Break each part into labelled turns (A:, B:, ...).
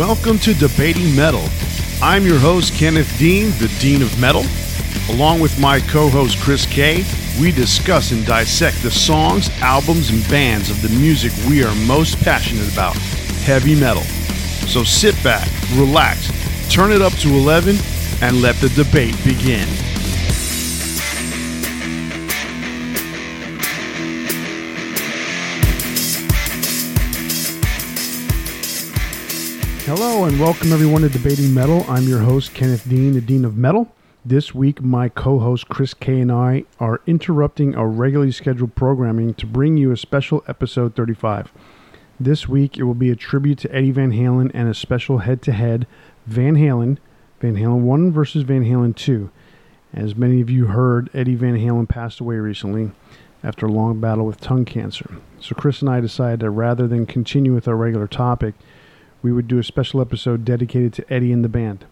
A: Welcome to Debating Metal. I'm your host, Kenneth Dean, the Dean of Metal. Along with my co host, Chris Kaye, we discuss and dissect the songs, albums, and bands of the music we are most passionate about heavy metal. So sit back, relax, turn it up to 11, and let the debate begin. Hello and welcome everyone to Debating Metal. I'm your host, Kenneth Dean, the Dean of Metal. This week, my co host Chris Kaye and I are interrupting our regularly scheduled programming to bring you a special episode 35. This week, it will be a tribute to Eddie Van Halen and a special head to head Van Halen, Van Halen 1 versus Van Halen 2. As many of you heard, Eddie Van Halen passed away recently after a long battle with tongue cancer. So, Chris and I decided that rather than continue with our regular topic, we would do a special episode dedicated to Eddie and the band.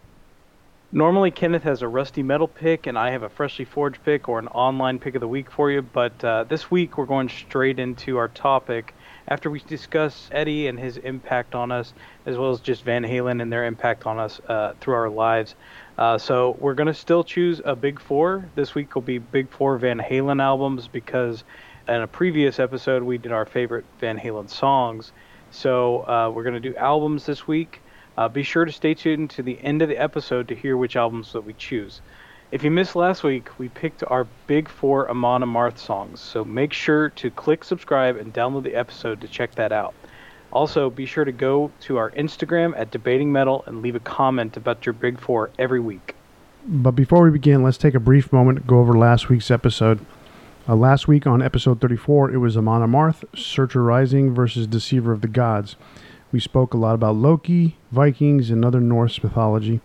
B: Normally, Kenneth has a rusty metal pick, and I have a freshly forged pick or an online pick of the week for you. But uh, this week, we're going straight into our topic after we discuss Eddie and his impact on us, as well as just Van Halen and their impact on us uh, through our lives. Uh, so we're going to still choose a big four. This week will be big four Van Halen albums because in a previous episode we did our favorite Van Halen songs. So uh, we're going to do albums this week. Uh, be sure to stay tuned to the end of the episode to hear which albums that we choose. If you missed last week, we picked our big four Amon Amarth songs, so make sure to click subscribe and download the episode to check that out. Also, be sure to go to our Instagram at Debating Metal and leave a comment about your big four every week.
A: But before we begin, let's take a brief moment to go over last week's episode. Uh, last week on episode 34, it was Amon Amarth, Surtur Rising versus Deceiver of the Gods. We spoke a lot about Loki, Vikings, and other Norse mythology.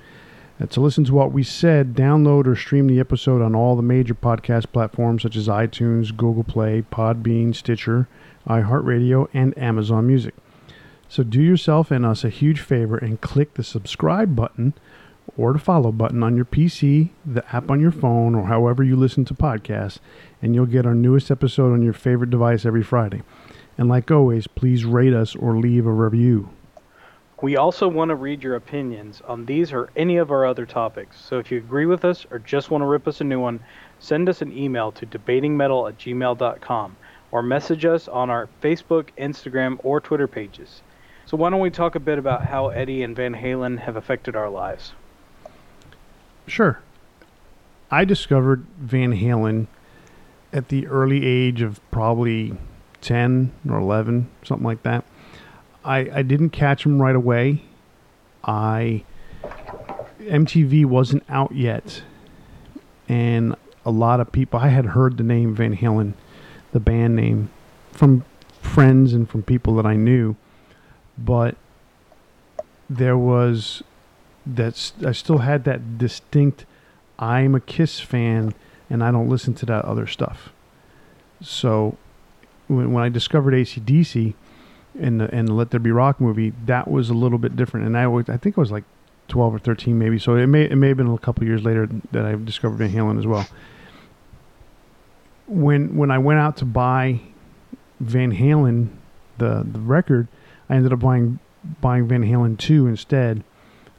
A: And to listen to what we said, download or stream the episode on all the major podcast platforms such as iTunes, Google Play, Podbean, Stitcher, iHeartRadio, and Amazon Music. So do yourself and us a huge favor and click the subscribe button or the follow button on your PC, the app on your phone, or however you listen to podcasts, and you'll get our newest episode on your favorite device every Friday. And like always, please rate us or leave a review.
B: We also want to read your opinions on these or any of our other topics. So if you agree with us or just want to rip us a new one, send us an email to debatingmetal at gmail.com or message us on our Facebook, Instagram, or Twitter pages. So why don't we talk a bit about how Eddie and Van Halen have affected our lives?
A: Sure. I discovered Van Halen at the early age of probably 10 or 11, something like that. I, I didn't catch him right away. I MTV wasn't out yet, and a lot of people I had heard the name Van Halen, the band name, from friends and from people that I knew, but there was that's I still had that distinct I'm a Kiss fan and I don't listen to that other stuff. So when, when I discovered ACDC and the and the Let There Be Rock movie, that was a little bit different. And I was, I think I was like twelve or thirteen maybe. So it may it may have been a couple years later that I discovered Van Halen as well. When when I went out to buy Van Halen the the record, I ended up buying buying Van Halen two instead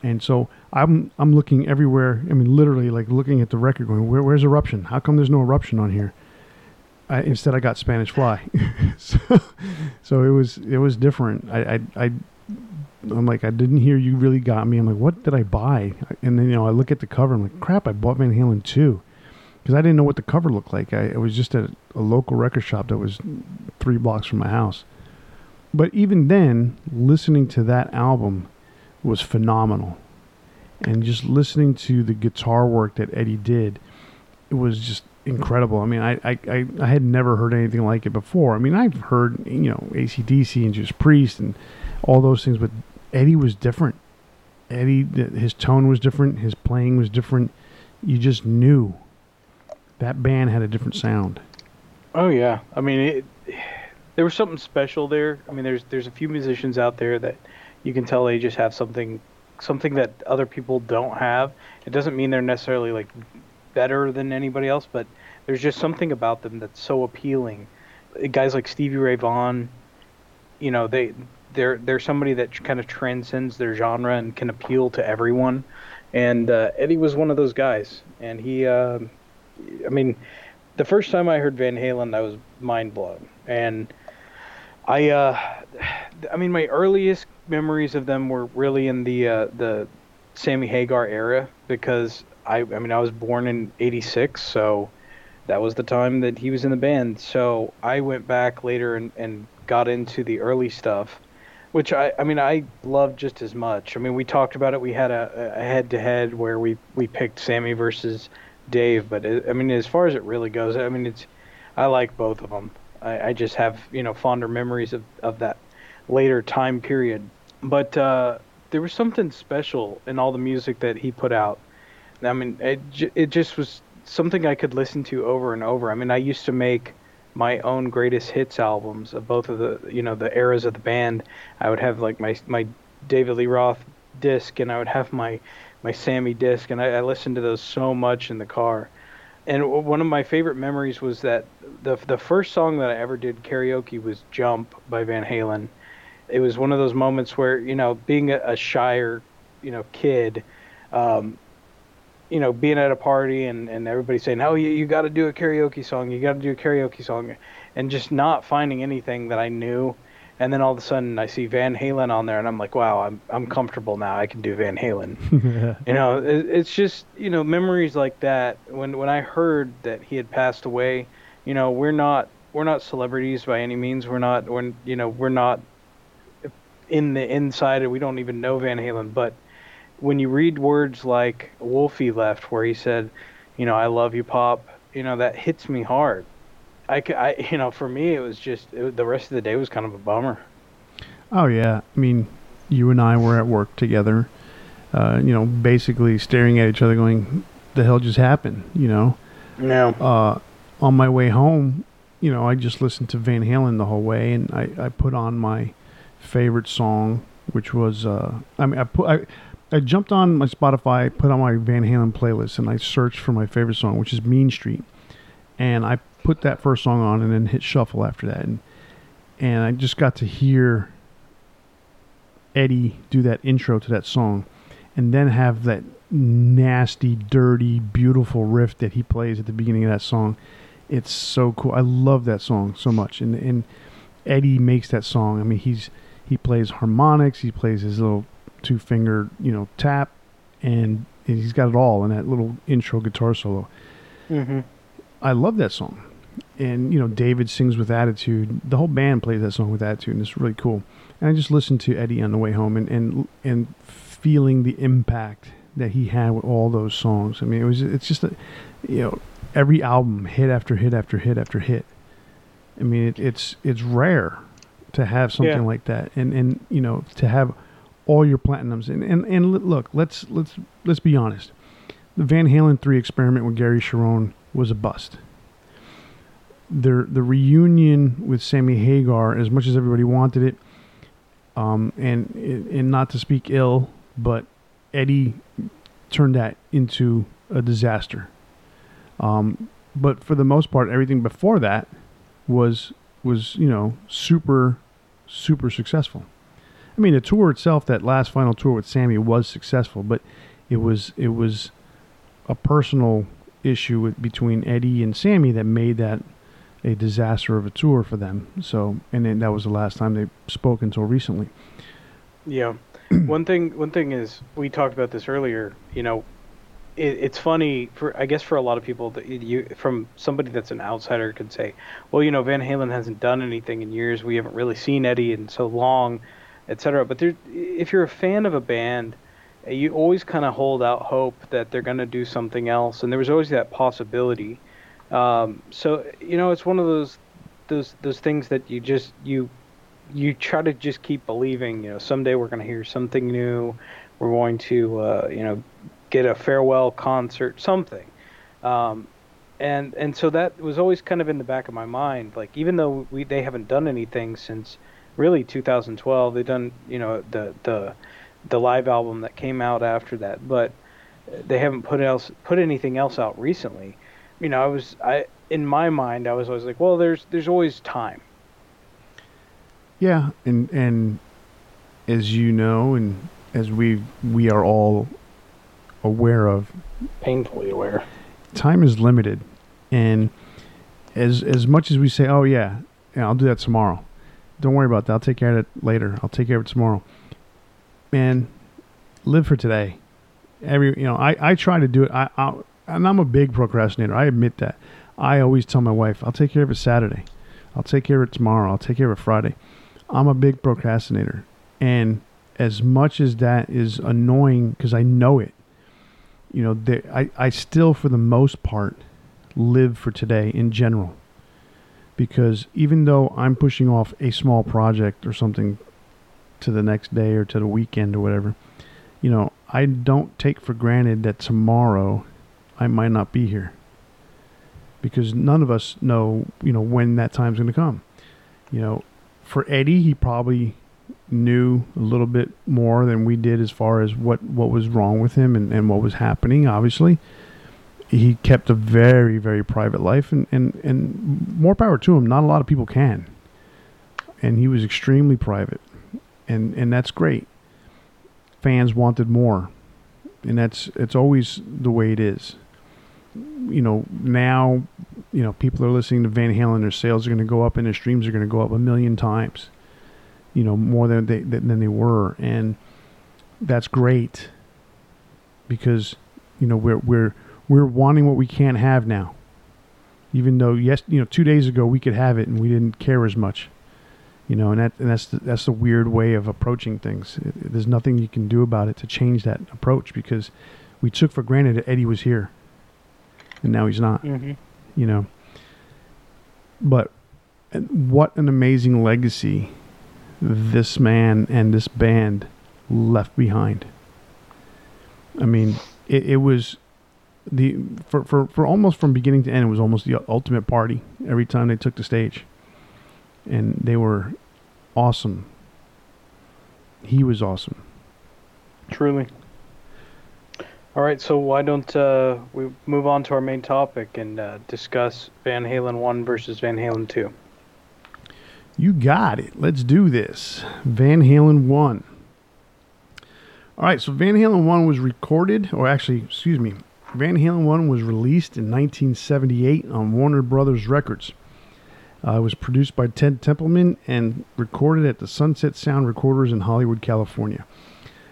A: and so I'm I'm looking everywhere. I mean, literally, like looking at the record, going, Where, "Where's eruption? How come there's no eruption on here?" I, instead, I got Spanish Fly. so, so it was it was different. I, I I'm like I didn't hear you really got me. I'm like, what did I buy? And then you know I look at the cover. I'm like, crap, I bought Van Halen 2, because I didn't know what the cover looked like. I it was just at a local record shop that was three blocks from my house. But even then, listening to that album was phenomenal. And just listening to the guitar work that Eddie did, it was just incredible. I mean, I, I, I, had never heard anything like it before. I mean, I've heard, you know, ACDC and Judas Priest and all those things, but Eddie was different. Eddie, his tone was different, his playing was different. You just knew that band had a different sound.
B: Oh yeah, I mean, it, there was something special there. I mean, there's there's a few musicians out there that you can tell they just have something something that other people don't have. It doesn't mean they're necessarily like better than anybody else, but there's just something about them that's so appealing. Guys like Stevie Ray Vaughan, you know, they they're they're somebody that kind of transcends their genre and can appeal to everyone. And uh, Eddie was one of those guys, and he, uh, I mean, the first time I heard Van Halen, I was mind blown, and I, uh, I mean, my earliest memories of them were really in the uh, the Sammy Hagar era because I, I mean, I was born in '86, so that was the time that he was in the band. So I went back later and, and got into the early stuff, which I, I mean, I loved just as much. I mean, we talked about it. We had a, a head-to-head where we, we picked Sammy versus Dave, but it, I mean, as far as it really goes, I mean, it's I like both of them. I, I just have you know fonder memories of, of that later time period. But uh, there was something special in all the music that he put out. I mean, it it just was something I could listen to over and over. I mean, I used to make my own greatest hits albums of both of the you know the eras of the band. I would have like my my David Lee Roth disc, and I would have my my Sammy disc, and I, I listened to those so much in the car. And one of my favorite memories was that the the first song that I ever did karaoke was "Jump" by Van Halen. It was one of those moments where you know, being a, a shyer, you know, kid, um, you know, being at a party and, and everybody saying, "Oh, you, you got to do a karaoke song. You got to do a karaoke song," and just not finding anything that I knew. And then all of a sudden, I see Van Halen on there, and I'm like, "Wow, I'm I'm comfortable now. I can do Van Halen." you know, it, it's just you know memories like that. When when I heard that he had passed away, you know, we're not we're not celebrities by any means. We're not we're you know we're not in the inside. We don't even know Van Halen, but when you read words like Wolfie left, where he said, you know, I love you, Pop, you know, that hits me hard. I, I you know, for me, it was just it, the rest of the day was kind of a bummer.
A: Oh yeah, I mean, you and I were at work together, uh, you know, basically staring at each other, going, "The hell just happened?" You know.
B: No.
A: Uh, on my way home, you know, I just listened to Van Halen the whole way, and I, I put on my favorite song, which was uh, I mean, I put I I jumped on my Spotify, put on my Van Halen playlist, and I searched for my favorite song, which is Mean Street. And I put that first song on and then hit shuffle after that. And, and I just got to hear Eddie do that intro to that song and then have that nasty, dirty, beautiful riff that he plays at the beginning of that song. It's so cool. I love that song so much. And, and Eddie makes that song. I mean, he's he plays harmonics, he plays his little two finger, you know, tap, and he's got it all in that little intro guitar solo.
B: Mm-hmm.
A: I love that song, and you know, David sings with attitude. The whole band plays that song with attitude, and it's really cool. And I just listened to Eddie on the way home, and and and feeling the impact that he had with all those songs. I mean, it was it's just a, you know, every album hit after hit after hit after hit. I mean, it, it's it's rare to have something yeah. like that, and and you know, to have all your platinums. And, and, and look, let's, let's, let's be honest. The Van Halen 3 experiment with Gary Cherone was a bust. The, the reunion with Sammy Hagar, as much as everybody wanted it, um, and, and not to speak ill, but Eddie turned that into a disaster. Um, but for the most part, everything before that was was you know super super successful. I mean, the tour itself, that last final tour with Sammy, was successful, but it was it was a personal issue with, between Eddie and Sammy that made that a disaster of a tour for them. So, and then that was the last time they spoke until recently.
B: Yeah, one thing one thing is we talked about this earlier. You know, it, it's funny for I guess for a lot of people that you from somebody that's an outsider could say, well, you know, Van Halen hasn't done anything in years. We haven't really seen Eddie in so long etc. But there, if you're a fan of a band, you always kind of hold out hope that they're going to do something else, and there was always that possibility. Um, so you know, it's one of those those those things that you just you you try to just keep believing. You know, someday we're going to hear something new. We're going to uh, you know get a farewell concert, something. Um, and and so that was always kind of in the back of my mind. Like even though we they haven't done anything since really 2012. They've done you know the the the live album that came out after that, but they haven't put else put anything else out recently. You know, I was I in my mind I was always like, well, there's there's always time.
A: Yeah, and and as you know, and as we we are all aware of,
B: painfully aware,
A: time is limited, and as as much as we say, "Oh yeah, yeah, I'll do that tomorrow," don't worry about that. I'll take care of it later. I'll take care of it tomorrow. Man, live for today. Every you know, I I try to do it. I, I and I'm a big procrastinator. I admit that. I always tell my wife, "I'll take care of it Saturday. I'll take care of it tomorrow. I'll take care of it Friday." I'm a big procrastinator, and as much as that is annoying because I know it, you know, there, I I still for the most part live for today in general. Because even though I'm pushing off a small project or something to the next day or to the weekend or whatever, you know, I don't take for granted that tomorrow I might not be here. Because none of us know, you know, when that time's going to come. You know, for Eddie, he probably knew a little bit more than we did as far as what, what was wrong with him and, and what was happening, obviously. He kept a very very private life and, and and more power to him. Not a lot of people can. And he was extremely private. And and that's great. Fans wanted more. And that's it's always the way it is you know now you know people are listening to van halen their sales are going to go up and their streams are going to go up a million times you know more than they than they were and that's great because you know we're we're we're wanting what we can't have now. Even though yes, you know, two days ago we could have it and we didn't care as much. You know, and that and that's the, that's the weird way of approaching things. It, there's nothing you can do about it to change that approach because we took for granted that Eddie was here, and now he's not.
B: Mm-hmm.
A: You know, but what an amazing legacy this man and this band left behind. I mean, it, it was the for, for, for almost from beginning to end it was almost the ultimate party every time they took the stage and they were awesome he was awesome
B: truly all right so why don't uh, we move on to our main topic and uh, discuss van halen 1 versus van halen 2
A: you got it let's do this van halen 1 all right so van halen 1 was recorded or actually excuse me Van Halen 1 was released in 1978 on Warner Brothers Records. Uh, it was produced by Ted Templeman and recorded at the Sunset Sound Recorders in Hollywood, California.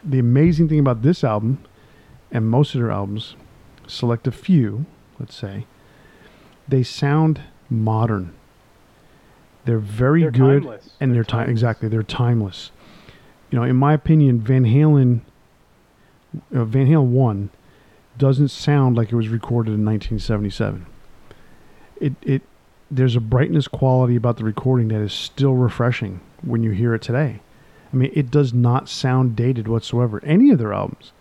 A: The amazing thing about this album, and most of their albums, select a few, let's say, they sound modern. They're very
B: they're
A: good,
B: timeless.
A: and
B: they're
A: they're, exactly they're timeless. You know, in my opinion, Van Halen, uh, Van Halen one, doesn't sound like it was recorded in 1977. It it there's a brightness quality about the recording that is still refreshing when you hear it today. I mean, it does not sound dated whatsoever. Any of their albums.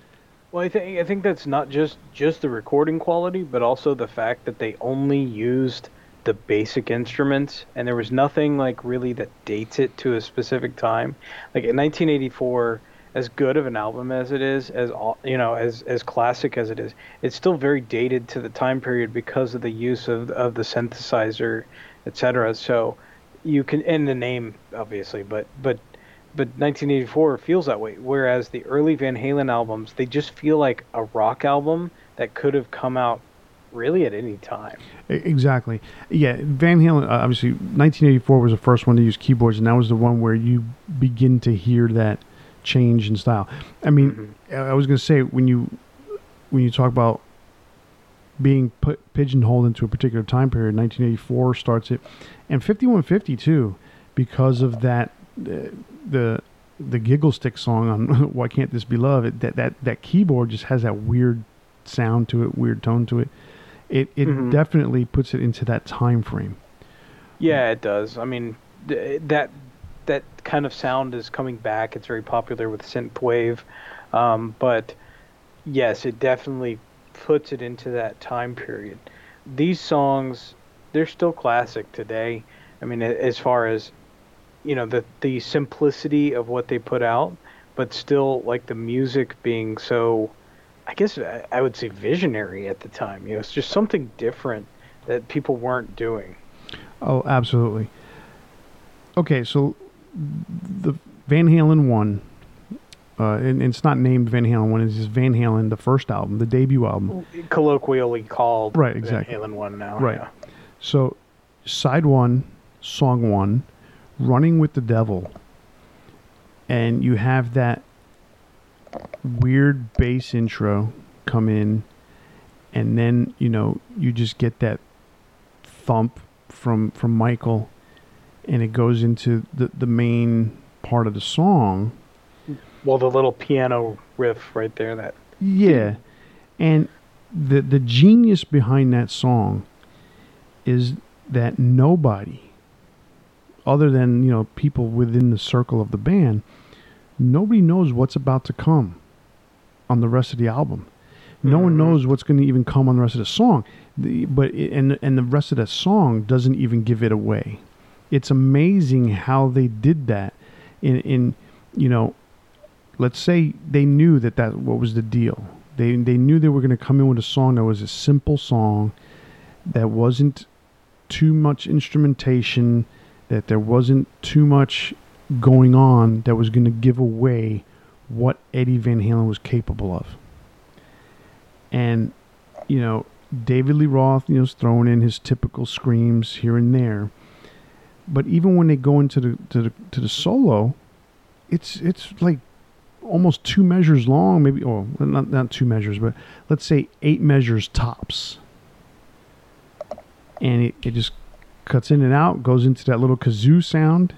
B: Well, I think I think that's not just just the recording quality, but also the fact that they only used the basic instruments, and there was nothing like really that dates it to a specific time. Like in 1984, as good of an album as it is, as you know, as as classic as it is, it's still very dated to the time period because of the use of of the synthesizer, etc. So you can and the name obviously, but but but 1984 feels that way. Whereas the early Van Halen albums, they just feel like a rock album that could have come out really at any time.
A: Exactly. Yeah, Van Halen. Uh, obviously, 1984 was the first one to use keyboards, and that was the one where you begin to hear that change in style. I mean, I I was going to say when you when you talk about being put pigeonholed into a particular time period, 1984 starts it, and 5150 too, because of that uh, the the giggle stick song on "Why Can't This Be Love." It, that that that keyboard just has that weird sound to it, weird tone to it. It it
B: Mhm.
A: definitely puts it into that time frame.
B: Yeah, it does. I mean, th- that that kind of sound is coming back. It's very popular with synthwave, um, but yes, it definitely puts it into that time period. These songs, they're still classic today. I mean, as far as you know, the the simplicity of what they put out, but still like the music being so. I guess I would say visionary at the time. You know, it's just something different that people weren't doing.
A: Oh, absolutely. Okay, so the Van Halen one Uh, and, and it's not named Van Halen one. It's just Van Halen, the first album, the debut album.
B: Colloquially called
A: Right, exactly.
B: Van Halen one now.
A: Right.
B: yeah.
A: So, side one, song one, Running with the Devil. And you have that weird bass intro come in. And then, you know, you just get that thump from from Michael. And it goes into the, the main part of the song.
B: Well, the little piano riff right there. That
A: Yeah. And the the genius behind that song is that nobody other than, you know, people within the circle of the band, nobody knows what's about to come on the rest of the album. No one
B: Mhm.
A: knows what's going to even come on the rest of the song. The, but it, and and the rest of the song doesn't even give it away. It's amazing how they did that in in you know let's say they knew that that what was the deal. They they knew they were going to come in with a song that was a simple song that wasn't too much instrumentation, that there wasn't too much going on that was going to give away what Eddie Van Halen was capable of. And you know, David Lee Roth, you know, is throwing in his typical screams here and there. But even when they go into the to the to the solo, it's it's like almost two measures long, maybe, or not, not two measures, but let's say eight measures tops. And it, it just cuts in and out, goes into that little kazoo sound,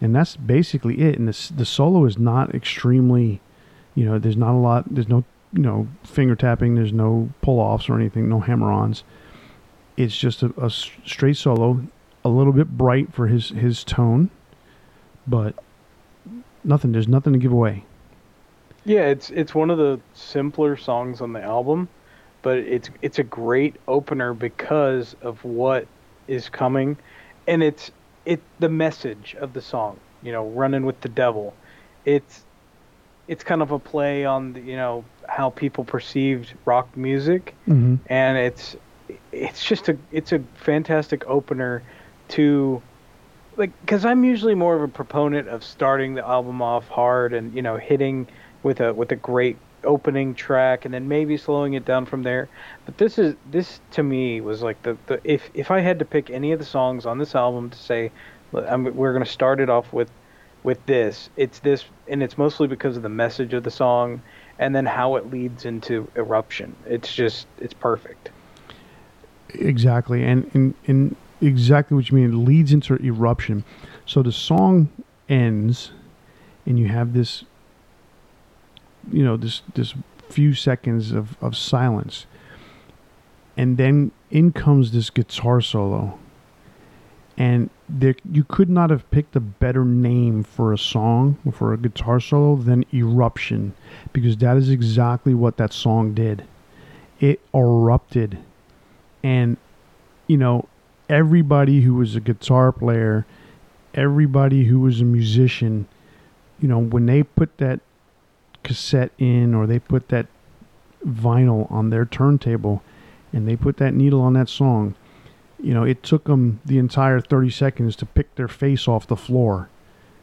A: and that's basically it. And the, the solo is not extremely, you know, there's not a lot, there's no, you know, finger tapping, there's no pull offs or anything, no hammer ons. It's just a straight solo, a little bit bright for his, his tone, but nothing, there's nothing to give away.
B: Yeah, it's it's one of the simpler songs on the album, but it's it's a great opener because of what is coming, and it's it the message of the song. You know, running with the devil. It's it's kind of a play on the, you know how people perceived rock music,
A: Mm-hmm.
B: and it's it's just a it's a fantastic opener to like because I'm usually more of a proponent of starting the album off hard and you know hitting with a with a great opening track and then maybe slowing it down from there. But this is this to me was like the, the if if I had to pick any of the songs on this album to say I'm, we're going to start it off with with this, it's this and it's mostly because of the message of the song and then how it leads into eruption. It's just it's perfect.
A: Exactly, and, and exactly what you mean. It leads into eruption. So the song ends, and you have this, you know, this this few seconds of, of silence, and then in comes this guitar solo, and there you could not have picked a better name for a song for a guitar solo than eruption, because that is exactly what that song did. It erupted. And you know everybody who was a guitar player everybody who was a musician you know when they put that cassette in or they put that vinyl on their turntable and they put that needle on that song. You know it took them the entire 30 seconds to pick their face off the floor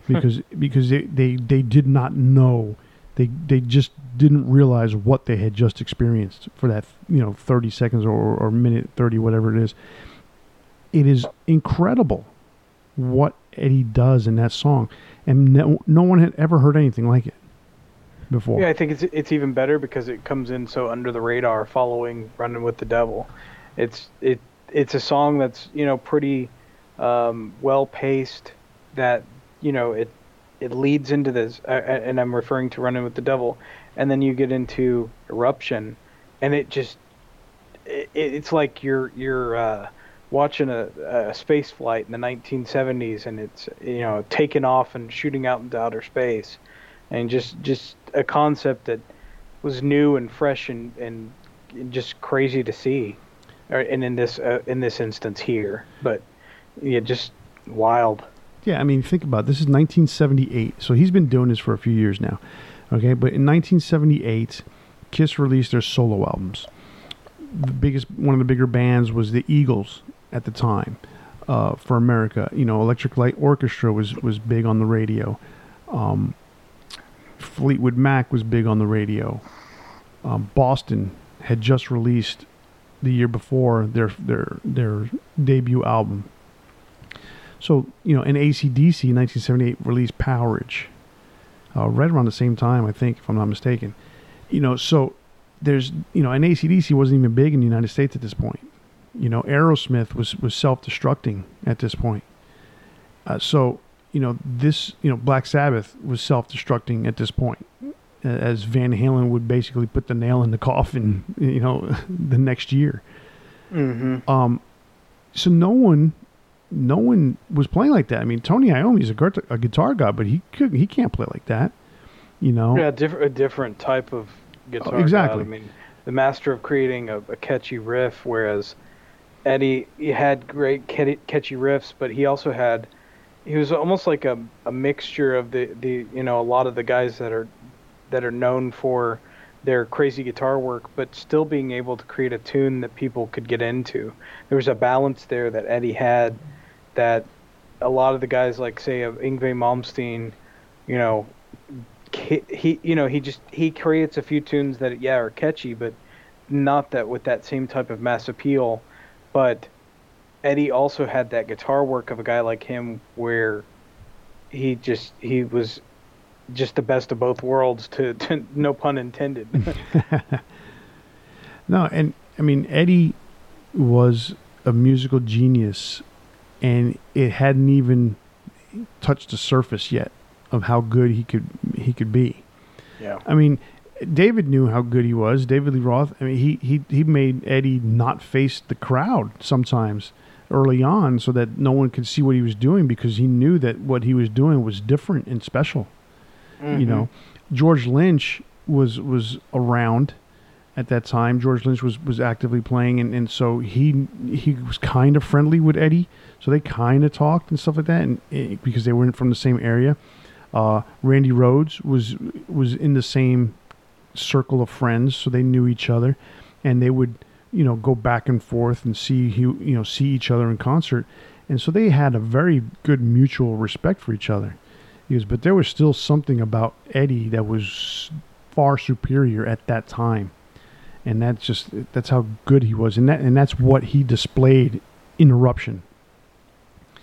A: hmm. because because they, they they did not know. They they just didn't realize what they had just experienced for that you know 30 seconds or, or minute 30 whatever it is. It is incredible what eddie does in that song and no, no one had ever heard anything like it before
B: Yeah, I think it's it's even better because it comes in so under the radar, following "Running with the Devil." It's it it's a song that's you know pretty um, well paced. That you know it it leads into this, uh, and I'm referring to "Running with the Devil," and then you get into "Eruption," and it just it, it's like you're you're uh, watching a, a space flight in the 1970s, and it's you know taking off and shooting out into outer space and just just a concept that was new and fresh and and just crazy to see, and in this uh, in this instance here, but yeah, just wild.
A: Yeah, I mean, think about it. this is 1978, so he's been doing this for a few years now. Okay, but in 1978, Kiss released their solo albums. The biggest, one of the bigger bands was the Eagles at the time uh, for America. You know, Electric Light Orchestra was was big on the radio. Um, Fleetwood Mac was big on the radio. Um, Boston had just released the year before their their their debut album. So you know, in ACDC, 1978 released Powerage, uh, right around the same time, I think, if I'm not mistaken. You know, so there's you know, and ACDC wasn't even big in the United States at this point. You know, Aerosmith was was self destructing at this point. Uh, so you know, this you know, Black Sabbath was self destructing at this point as Van Halen would basically put the nail in the coffin, you know, the next year.
B: Mm-hmm.
A: Um, so no one, no one was playing like that. I mean, Tony Iommi's a, guitar, a guitar guy, but he could he can't play like that, you know.
B: Yeah, different a different type of guitar.
A: Oh, exactly.
B: God. I mean, the master of creating a, a catchy riff, whereas Eddie he had great catchy riffs, but he also had he was almost like a, a mixture of the, the you know a lot of the guys that are that are known for their crazy guitar work, but still being able to create a tune that people could get into. There was a balance there that Eddie had that a lot of the guys, like say of Yngwie Malmsteen, you know, he you know he just he creates a few tunes that yeah are catchy, but not that with that same type of mass appeal. But Eddie also had that guitar work of a guy like him where he just he was just the best of both worlds to, to no pun intended.
A: No and i mean eddie was a musical genius and it hadn't even touched the surface yet of how good he could he could be.
B: Yeah.
A: I mean david knew how good he was. David lee roth i mean he he, he made eddie not face the crowd sometimes early on so that no one could see what he was doing because he knew that what he was doing was different and special Mm-hmm. You know, George Lynch was was around at that time. George Lynch was, was actively playing, and, and so he he was kind of friendly with Eddie. So they kind of talked and stuff like that, and it, eh, because they weren't from the same area. Uh, Randy Rhoads was was in the same circle of friends, so they knew each other, and they would you know go back and forth and see you know see each other in concert, and so they had a very good mutual respect for each other. He goes, but there was still something about Eddie that was far superior at that time, and that's just that's how good he was, and that and that's what he displayed in Eruption.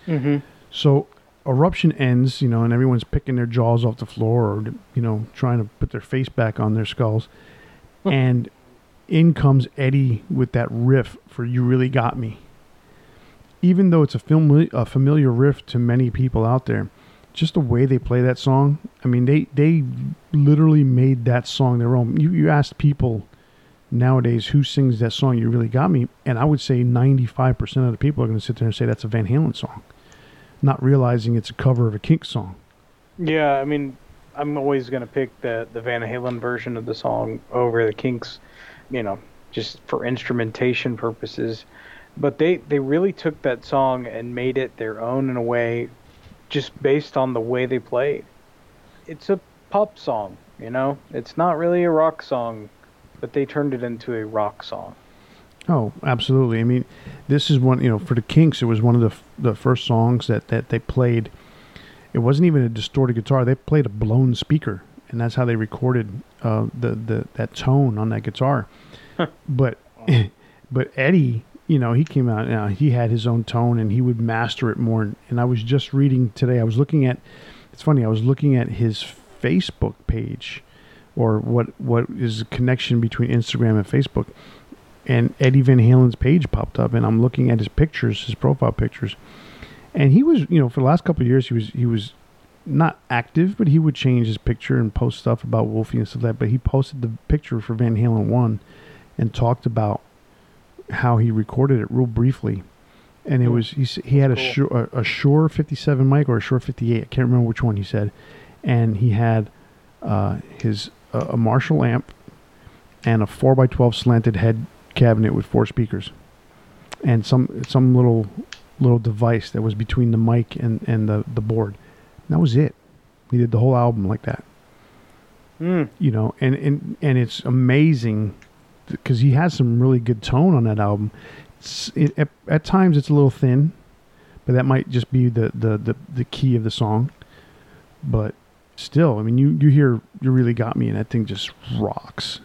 B: Mm-hmm.
A: So Eruption ends, you know, and everyone's picking their jaws off the floor, or you know, trying to put their face back on their skulls, and in comes Eddie with that riff for "You Really Got Me." Even though it's a film a familiar riff to many people out there just the way they play that song. I mean, they they literally made that song their own. You you asked people nowadays who sings that song, you really got me, and I would say ninety five percent of the people are going to sit there and say that's a Van Halen song, not realizing it's a cover of a Kinks song.
B: Yeah, I mean, I'm always going to pick the the Van Halen version of the song over the Kinks, you know, just for instrumentation purposes. But they, they really took that song and made it their own in a way just based on the way they played. It's a pop song, you know. It's not really a rock song, but they turned it into a rock song.
A: Oh, absolutely. I mean, this is one. You know, for the Kinks, it was one of the the first songs that that they played. It wasn't even a distorted guitar; they played a blown speaker, and that's how they recorded uh, the the that tone on that guitar. but but Eddie you know, he came out, you know, he had his own tone and he would master it more. And I was just reading today, I was looking at, it's funny, I was looking at his Facebook page or what, what is the connection between Instagram and Facebook. And Eddie Van Halen's page popped up and I'm looking at his pictures, his profile pictures. And he was, you know, for the last couple of years, he was, he was not active, but he would change his picture and post stuff about Wolfie and stuff like that. But he posted the picture for Van Halen 1 and talked about how he recorded it real briefly. And it was he, he had a cool. Shure, a, a Shure 57 mic or a Shure 58. I can't remember which one he said. And he had uh, his uh, a Marshall amp and a 4x12 slanted head cabinet with four speakers and some some little little device that was between the mic and, and the, the board. That was it. He did the whole album like that.
B: Mm.
A: You know, and, and and it's amazing because he has some really good tone on that album. It, at, at, times it's a little thin, but that might just be the, the, the, the key of the song. But still, I mean, you you hear you really got me, and that thing just rocks.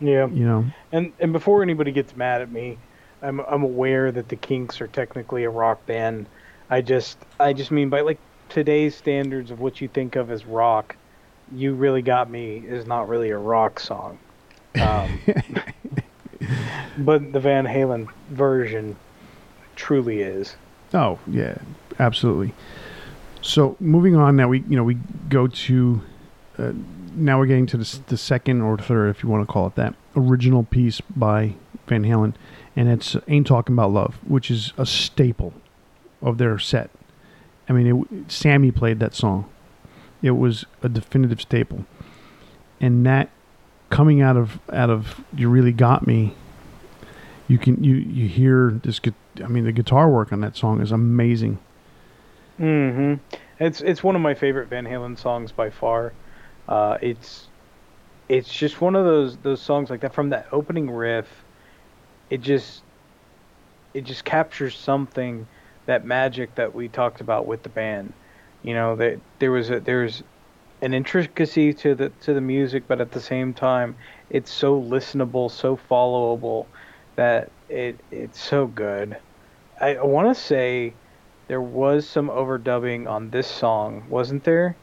B: Yeah.
A: You know.
B: And and before anybody gets mad at me, I'm I'm aware that the Kinks are technically a rock band. I just I just mean by like today's standards of what you think of as rock, you really got me is not really a rock song. Um, but the Van Halen version truly is.
A: Oh yeah, absolutely. So moving on now, we you know we go to uh, now we're getting to the, the second or third, if you want to call it that, original piece by Van Halen, and it's "Ain't Talking About Love," which is a staple of their set. I mean, it, Sammy played that song. It was a definitive staple, and that coming out of out of "You Really Got Me," you can you you hear this. I mean, the guitar work on that song is amazing.
B: hmm It's it's one of my favorite Van Halen songs by far. Uh, it's it's just one of those those songs like that from that opening riff. It just it just captures something that magic that we talked about with the band. You know, that there was a there's an intricacy to the to the music, but at the same time, it's so listenable, so followable that it it's so good. I, I want to say there was some overdubbing on this song, wasn't there?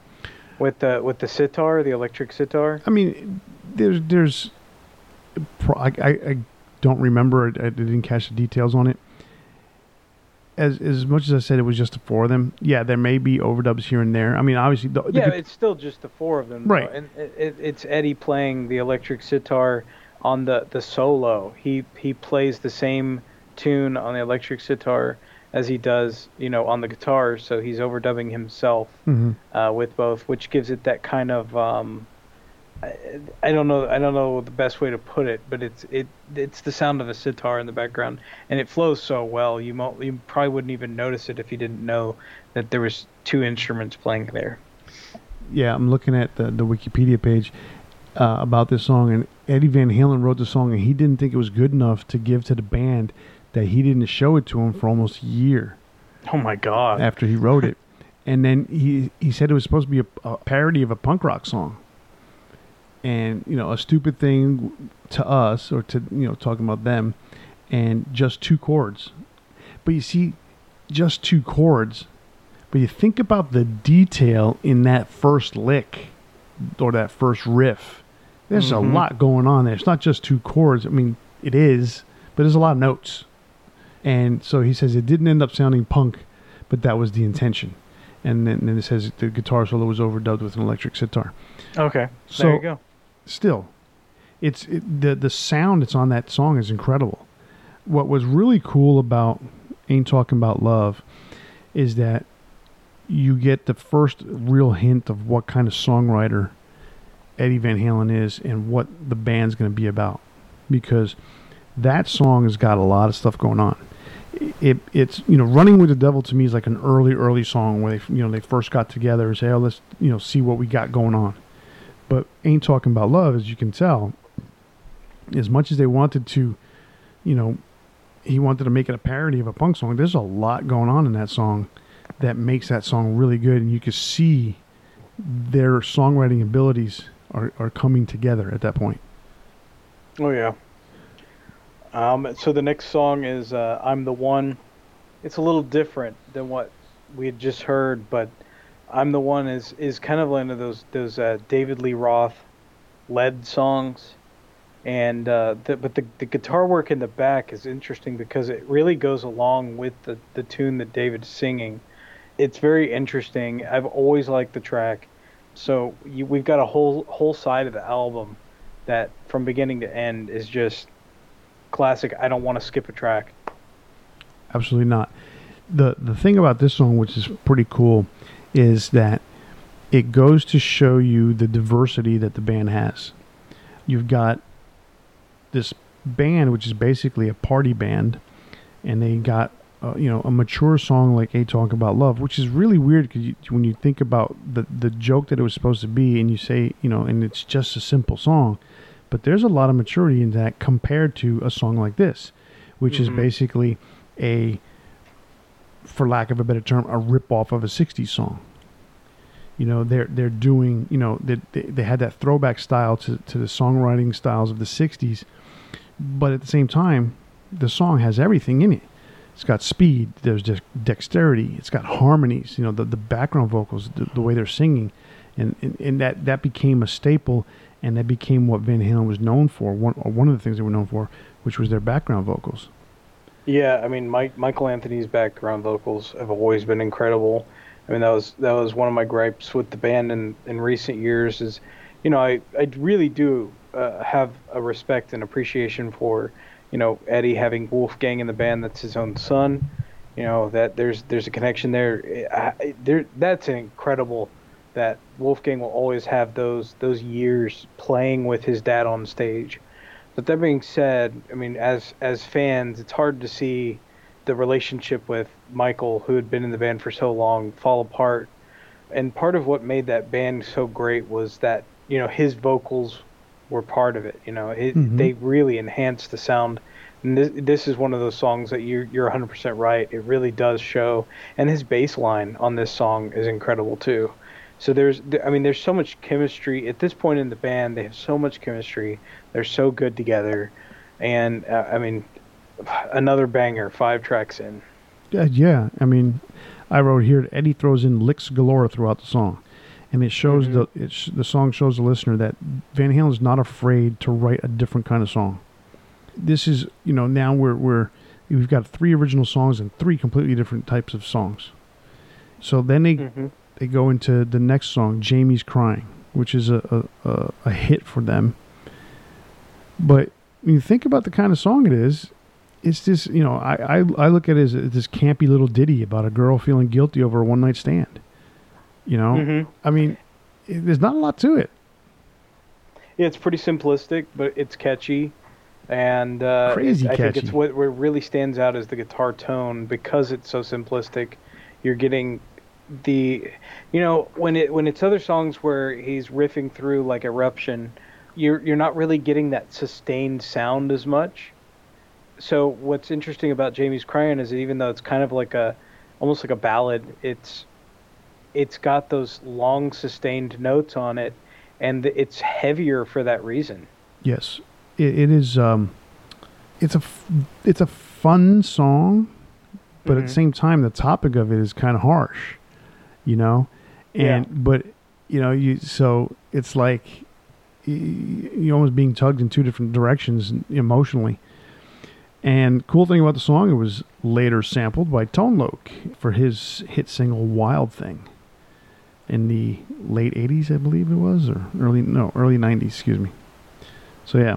B: With the with the sitar, the electric sitar.
A: I mean, there's there's I, I, I don't remember. I, I didn't catch the details on it. As as much as I said it was just the four of them, yeah, there may be overdubs here and there. I mean, obviously, the,
B: yeah,
A: the,
B: it's still just the four of them,
A: right?
B: Though. And it, it, it's Eddie playing the electric sitar on the the solo. He he plays the same tune on the electric sitar as he does, you know, on the guitar. So he's overdubbing himself
A: mm-hmm.
B: uh, with both, which gives it that kind of um, I, I, don't know I don't know the best way to put it, but it's it it's the sound of a sitar in the background, and it flows so well. You mo- you probably wouldn't even notice it if you didn't know that there was two instruments playing there.
A: Yeah, I'm looking at the the Wikipedia page uh, about this song, and Eddie Van Halen wrote the song, and he didn't think it was good enough to give to the band that he didn't show it to him for almost a year.
B: Oh my god!
A: After he wrote it, and then he he said it was supposed to be a, a, parody of a punk rock song. And you know, a stupid thing to us, or to you know, talking about them, and just two chords. But you see, just two chords. But you think about the detail in that first lick, or that first riff. There's mm-hmm. a lot going on there. It's not just two chords. I mean, it is, but there's a lot of notes. And so he says it didn't end up sounding punk, but that was the intention. And then, then it says the guitar solo was overdubbed with an electric sitar.
B: Okay,
A: so
B: there you go.
A: Still, it's it, the the sound that's on that song is incredible. What was really cool about "Ain't Talking About Love" is that you get the first real hint of what kind of songwriter Eddie Van Halen is and what the band's going to be about, because that song has got a lot of stuff going on it it's you know running with the devil to me is like an early early song where they you know they first got together and say oh let's you know see what we got going on but ain't talking about love as you can tell. As much as they wanted to you know he wanted to make it a parody of a punk song there's a lot going on in that song that makes that song really good and you can see their songwriting abilities are, are coming together at that point.
B: Oh yeah. Um, so the next song is uh, "I'm the One." It's a little different than what we had just heard, but "I'm the One" is is kind of one of those those uh, David Lee Roth led songs, and uh, the, but the the guitar work in the back is interesting because it really goes along with the the tune that David's singing. It's very interesting. I've always liked the track. So you, we've got a whole whole side of the album that from beginning to end is just classic. I don't want to skip a track.
A: Absolutely not. the The thing about this song, which is pretty cool, is that it goes to show you the diversity that the band has. You've got this band, which is basically a party band, and they got uh, you know a mature song like "A Talk About Love," which is really weird because when you think about the the joke that it was supposed to be, and you say you know, and it's just a simple song, but there's a lot of maturity in that compared to a song like this, which mm-hmm. is basically a, for lack of a better term, a rip off of a 60s song. You know, they're they're doing. You know, they they, they had that throwback style to to the songwriting styles of the '60s, but at the same time, the song has everything in it. It's got speed. There's just dexterity. It's got harmonies. You know, the the background vocals, the, the way they're singing, and, and and that that became a staple, and that became what Van Halen was known for. One one of the things they were known for, which was their background vocals.
B: Yeah, I mean, Mike, Michael Anthony's background vocals have always been incredible. I mean, that was that was one of my gripes with the band in in recent years. Is, you know, I I really do uh, have a respect and appreciation for, you know, Eddie having Wolfgang in the band. That's his own son. You know that there's there's a connection there. I, there that's incredible that Wolfgang will always have those those years playing with his dad on stage. But that being said, I mean, as as fans, it's hard to see the relationship with Michael, who had been in the band for so long, fall apart. And part of what made that band so great was that you know his vocals were part of it. You know, it, mm-hmm. they really enhanced the sound. And this, this is one of those songs that you're you're 100% right. It really does show. And his bass line on this song is incredible too. So there's, I mean, there's so much chemistry at this point in the band. They have so much chemistry. They're so good together, and uh, I mean, another banger, five tracks in.
A: Yeah, yeah. I mean, I wrote here Eddie throws in licks galore throughout the song, and it shows mm-hmm. the it sh- the song shows the listener that Van Halen is not afraid to write a different kind of song. This is, you know, now we're we're we've got three original songs and three completely different types of songs. So then they mm-hmm they go into the next song, Jamie's Crying, which is a, a, a hit for them. But when you think about the kind of song it is, it's just, you know, I, I, I look at it as this campy little ditty about a girl feeling guilty over a one night stand. You know? Mm-hmm. I mean, it, there's not a lot to it.
B: Yeah, it's pretty simplistic, but it's catchy. And uh,
A: Crazy
B: it, I think it's what, what really stands out is the guitar tone because it's so simplistic. You're getting the you know when it when it's other songs where he's riffing through like eruption you're you're not really getting that sustained sound as much so what's interesting about Jamie's crying is that even though it's kind of like a almost like a ballad it's it's got those long sustained notes on it and it's heavier for that reason
A: yes it, it is um it's a it's a fun song but mm-hmm. at the mm-hmm. same time the topic of it is kind of harsh you know, and yeah. but you know you so it's like you're almost being tugged in two different directions emotionally. And cool thing about the song, it was later sampled by Tone Loc for his hit single "Wild Thing" in the late '80s, I believe it was, or early no early '90s, excuse me. So yeah,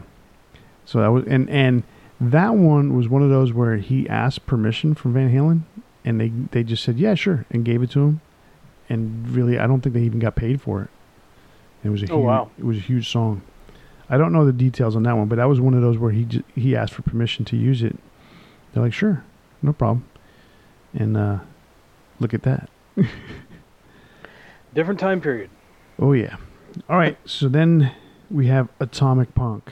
A: so that was and and that one was one of those where he asked permission from Van Halen, and they they just said yeah sure and gave it to him, and really, I don't think they even got paid for it. It was a oh, huge, wow. it was a huge song. I don't know the details on that one, but that was one of those where he j- he asked for permission to use it. They're like, sure, no problem. And uh, look at that.
B: Different time period.
A: Oh yeah. All right. So then we have Atomic Punk.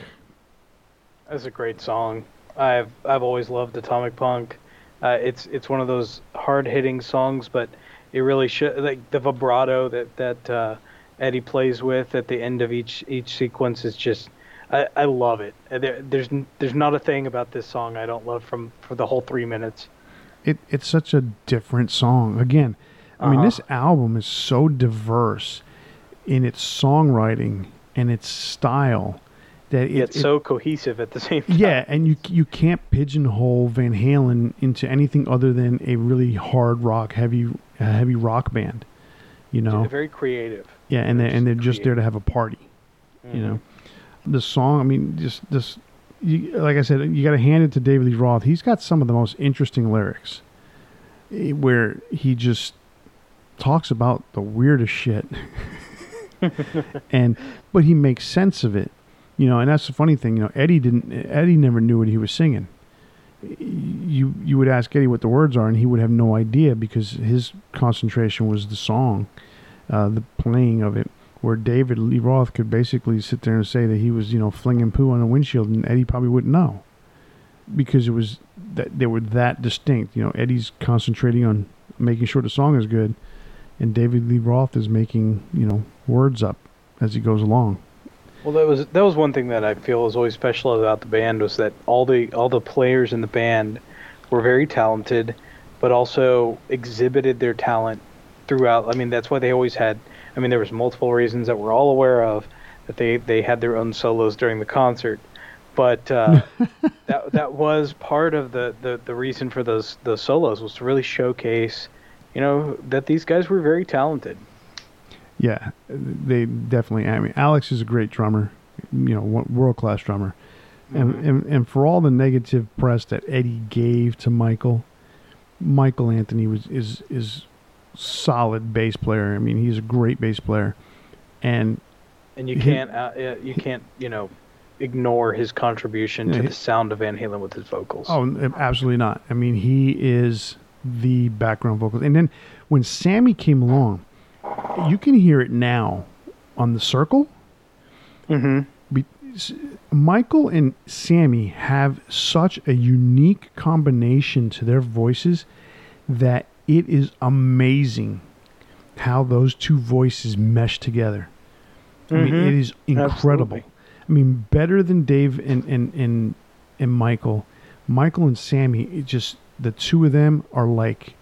B: That's a great song. I've I've always loved Atomic Punk. Uh, it's it's one of those hard hitting songs, but it really should like the vibrato that that uh, Eddie plays with at the end of each each sequence is just I, I love it. Uh, there, there's there's not a thing about this song I don't love from for the whole three minutes.
A: It it's such a different song. Again, I uh-huh. mean this album is so diverse in its songwriting and its style that it,
B: it's it, so cohesive at the same
A: time. Yeah, and you you can't pigeonhole Van Halen into anything other than a really hard rock, heavy a heavy rock band. You know,
B: they're very creative.
A: Yeah, and they and they're just there to have a party. Mm-hmm. You know, the song. I mean, just this. You, like I said, you got to hand it to David Lee Roth. He's got some of the most interesting lyrics, eh, where he just talks about the weirdest shit, and but he makes sense of it. You know, and that's the funny thing. You know, Eddie didn't. Eddie never knew what he was singing you you would ask Eddie what the words are, and he would have no idea because his concentration was the song, uh, the playing of it. Where David Lee Roth could basically sit there and say that he was, you know, flinging poo on a windshield, and Eddie probably wouldn't know, because it was that they were that distinct. You know, Eddie's concentrating on making sure the song is good, and David Lee Roth is making you know words up as he goes along.
B: Well, that was that was one thing that I feel was always special about the band was that all the all the players in the band were very talented, but also exhibited their talent throughout. I mean, that's why they always had. I mean, there was multiple reasons that we're all aware of that they they had their own solos during the concert, but uh, that that was part of the, the the reason for those those solos was to really showcase, you know, that these guys were very talented.
A: Yeah, they definitely. I mean, Alex is a great drummer, you know, world class drummer, mm-hmm. and, and and for all the negative press that Eddie gave to Michael, Michael Anthony was is is solid bass player. I mean, he's a great bass player, and
B: and you can't uh, you can't you know ignore his contribution to the sound of Van Halen with his vocals.
A: Oh, absolutely not. I mean, he is the background vocals, and then when Sammy came along you can hear it now on the circle.
B: Mm-hmm.
A: Michael and Sammy have such a unique combination to their voices that it is amazing how those two voices mesh together. I mean, mm-hmm. it is incredible. Absolutely. I mean, better than Dave and, and, and, and Michael. Michael and Sammy, it just the two of them are like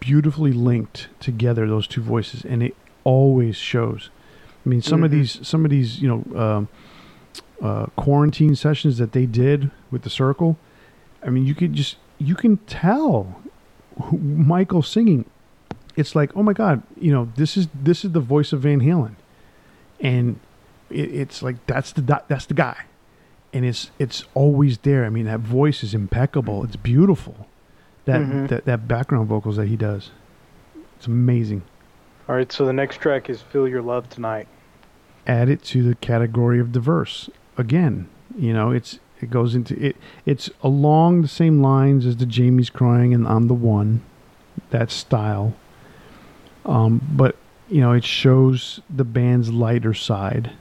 A: beautifully linked together those two voices and it always shows i mean some mm-hmm. of these some of these you know uh, uh, quarantine sessions that they did with the circle i mean you could just you can tell michael singing it's like oh my god you know this is this is the voice of van halen and it, it's like that's the that's the guy and it's it's always there i mean that voice is impeccable it's beautiful that, mm-hmm. that that background vocals that he does. It's amazing.
B: All right, so the next track is "Feel Your Love Tonight."
A: Add it to the category of diverse. Again, you know, it's it goes into it. It's along the same lines as the Jamie's crying and I'm the one, that style. Um, but you know, it shows the band's lighter side.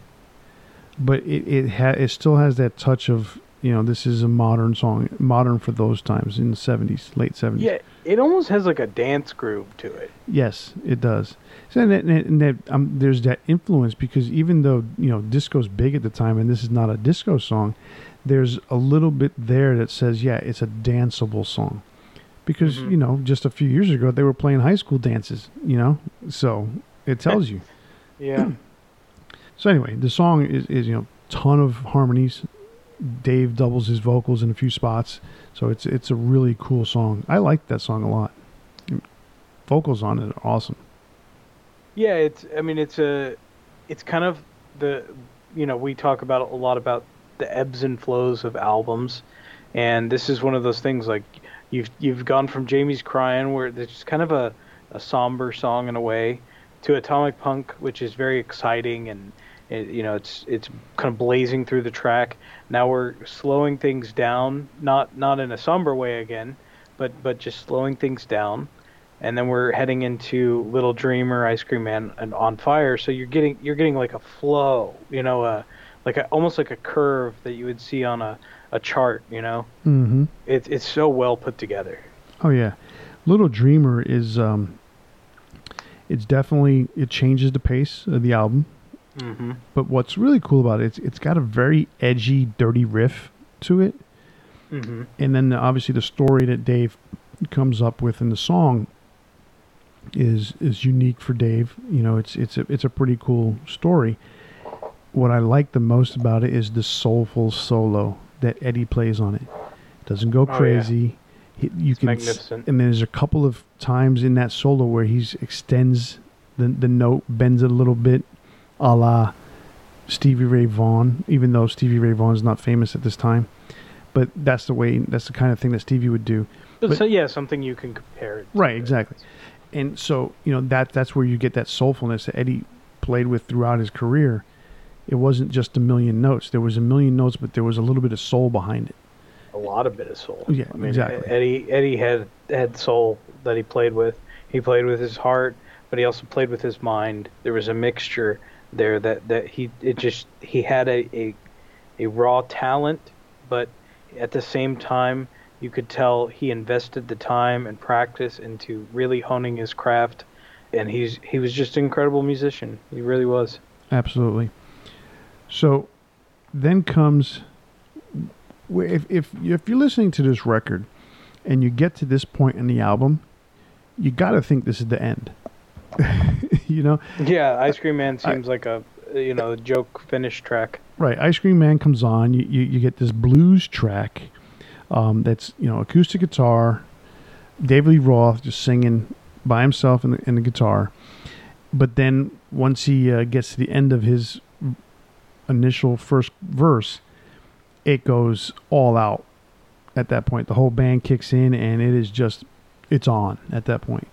A: But it it ha- it still has that touch of you know, this is a modern song, modern for those times in the 70s, late 70s.
B: Yeah, it almost has like a dance groove to it.
A: Yes, it does. So, and, that, and that, um, there's that influence because even though, you know, disco's big at the time and this is not a disco song, there's a little bit there that says, yeah, it's a danceable song. Because, mm-hmm. you know, just a few years ago, they were playing high school dances, you know? So it tells you.
B: yeah.
A: So anyway, the song is, is, you know, ton of harmonies, Dave doubles his vocals in a few spots, so it's it's a really cool song. I like that song a lot. Vocals on it are awesome.
B: Yeah, it's. I mean, it's a. It's kind of the. You know, we talk about a lot about the ebbs and flows of albums, and this is one of those things. Like you've you've gone from Jamie's Crying, where it's kind of a a somber song in a way, to Atomic Punk, which is very exciting and it, you know, it's it's kind of blazing through the track. Now we're slowing things down, not not in a somber way again, but but just slowing things down. And then we're heading into Little Dreamer, Ice Cream Man, and On Fire. So you're getting you're getting like a flow, you know, uh, like a, almost like a curve that you would see on a, a chart, you know.
A: Mm-hmm.
B: It's it's so well put together.
A: Oh yeah, Little Dreamer is um, it's definitely it changes the pace of the album.
B: Mm-hmm.
A: But what's really cool about it, it's, it's got a very edgy, dirty riff to it.
B: Mm-hmm.
A: And then obviously the story that Dave comes up with in the song is is unique for Dave. You know, it's it's a it's a pretty cool story. What I like the most about it is the soulful solo that Eddie plays on it. Doesn't go crazy.
B: Oh, yeah. he, you it's can magnificent.
A: and there's a couple of times in that solo where he extends the the note, bends it a little bit, a la Stevie Ray Vaughan, even though Stevie Ray Vaughan is not famous at this time. But that's the way, that's the kind of thing that Stevie would do.
B: But, so yeah, something you can compare it.
A: right, exactly. And so you know that that's where you get that soulfulness that Eddie played with throughout his career. It wasn't just a million notes. There was a million notes, but there was a little bit of soul behind it.
B: A lot of bit of soul.
A: Yeah, I mean, exactly.
B: Eddie Eddie had had soul that he played with. He played with his heart, but he also played with his mind. There was a mixture there that that he it just he had a a, a raw talent, but at the same time you could tell he invested the time and practice into really honing his craft and he's he was just an incredible musician. He really was.
A: Absolutely. So then comes if if if you're listening to this record and you get to this point in the album, you got to think this is the end. you know?
B: Yeah, Ice Cream Man seems I, like a you know joke finish track.
A: Right, Ice Cream Man comes on. You you, you get this blues track um, that's you know acoustic guitar, David Lee Roth just singing by himself in the, in the guitar. But then once he uh, gets to the end of his initial first verse, it goes all out. At that point, the whole band kicks in, and it is just it's on at that point.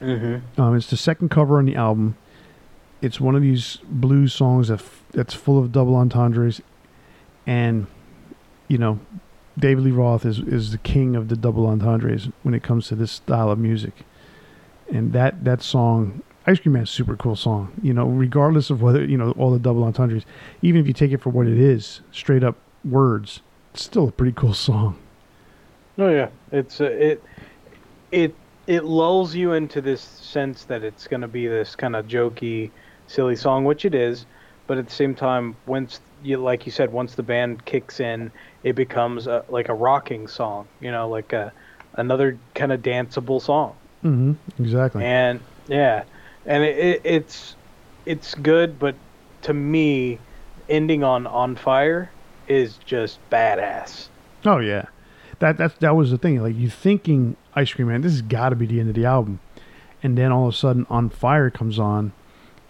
B: Mm-hmm.
A: Um, it's the second cover on the album. It's one of these blues songs that f- that's full of double entendres, and you know, David Lee Roth is is the king of the double entendres when it comes to this style of music, and that that song Ice Cream Man super cool song. You know, regardless of whether you know all the double entendres, even if you take it for what it is, straight up words, it's still a pretty cool song.
B: Oh yeah, it's uh, it it it lulls you into this sense that it's going to be this kind of jokey, silly song, which it is. But at the same time, once you like you said, once the band kicks in, it becomes a, like a rocking song. You know, like a another kind of danceable song.
A: Mm-hmm. Exactly.
B: And yeah, and it, it, it's it's good, but to me, ending on on fire is just badass.
A: Oh yeah, that that that was the thing. Like you thinking Ice Cream Man, this has got to be the end of the album, and then all of a sudden, On Fire comes on,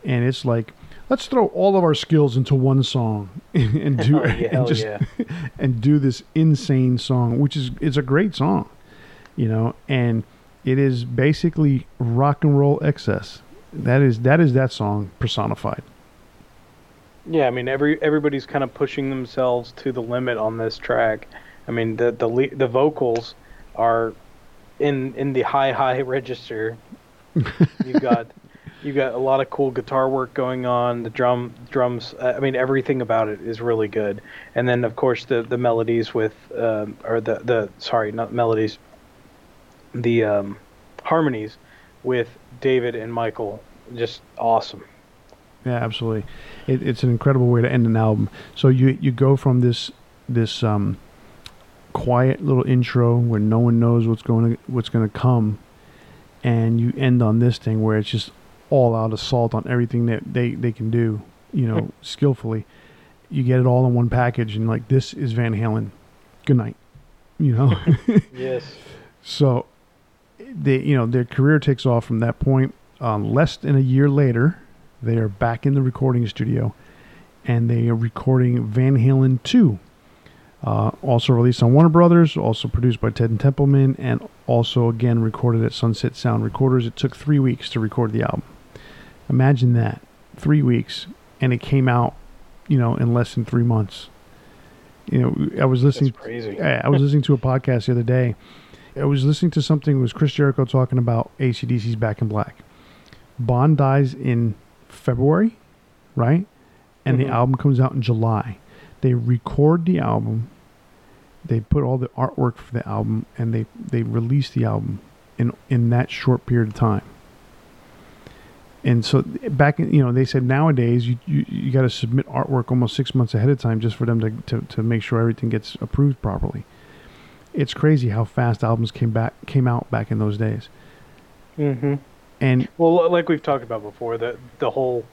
A: and it's like let's throw all of our skills into one song and do oh, yeah, and just yeah. and do this insane song, which is it's a great song, you know, and it is basically rock and roll excess. That is that is that song personified.
B: Yeah, I mean every everybody's kind of pushing themselves to the limit on this track. I mean the the the vocals are in in the high high register. you got you got a lot of cool guitar work going on. The drum drums, uh, I mean everything about it is really good. And then of course the the melodies with um, or the the sorry not melodies, the um, harmonies with David and Michael, just awesome.
A: Yeah, absolutely. It, it's an incredible way to end an album. So you you go from this this um, quiet little intro where no one knows what's going to what's going to come, and you end on this thing where it's just all out assault on everything that they they can do, you know, skillfully. You get it all in one package, and like this is Van Halen. Good night, you know.
B: yes.
A: So, they you know their career takes off from that point. Um, less than a year later, they are back in the recording studio, and they are recording Van Halen two. Uh, also released on Warner Brothers, also produced by Ted and Templeman, and also again recorded at Sunset Sound Recorders. It took three weeks to record the album. Imagine that, three weeks, and it came out, you know, in less than three months. You know, I was listening.
B: That's crazy.
A: I was listening to a podcast the other day. I was listening to something. It was Chris Jericho talking about ACDC's Back in Black. Bon dies in February, right? And mm-hmm. the album comes out in July. They record the album. They put all the artwork for the album, and they they release the album in in that short period of time. And so back, in, you know, they said nowadays you you, you got to submit artwork almost six months ahead of time just for them to, to to make sure everything gets approved properly. It's crazy how fast albums came back came out back in those days.
B: Mm-hmm.
A: And
B: well, like we've talked about before, the the whole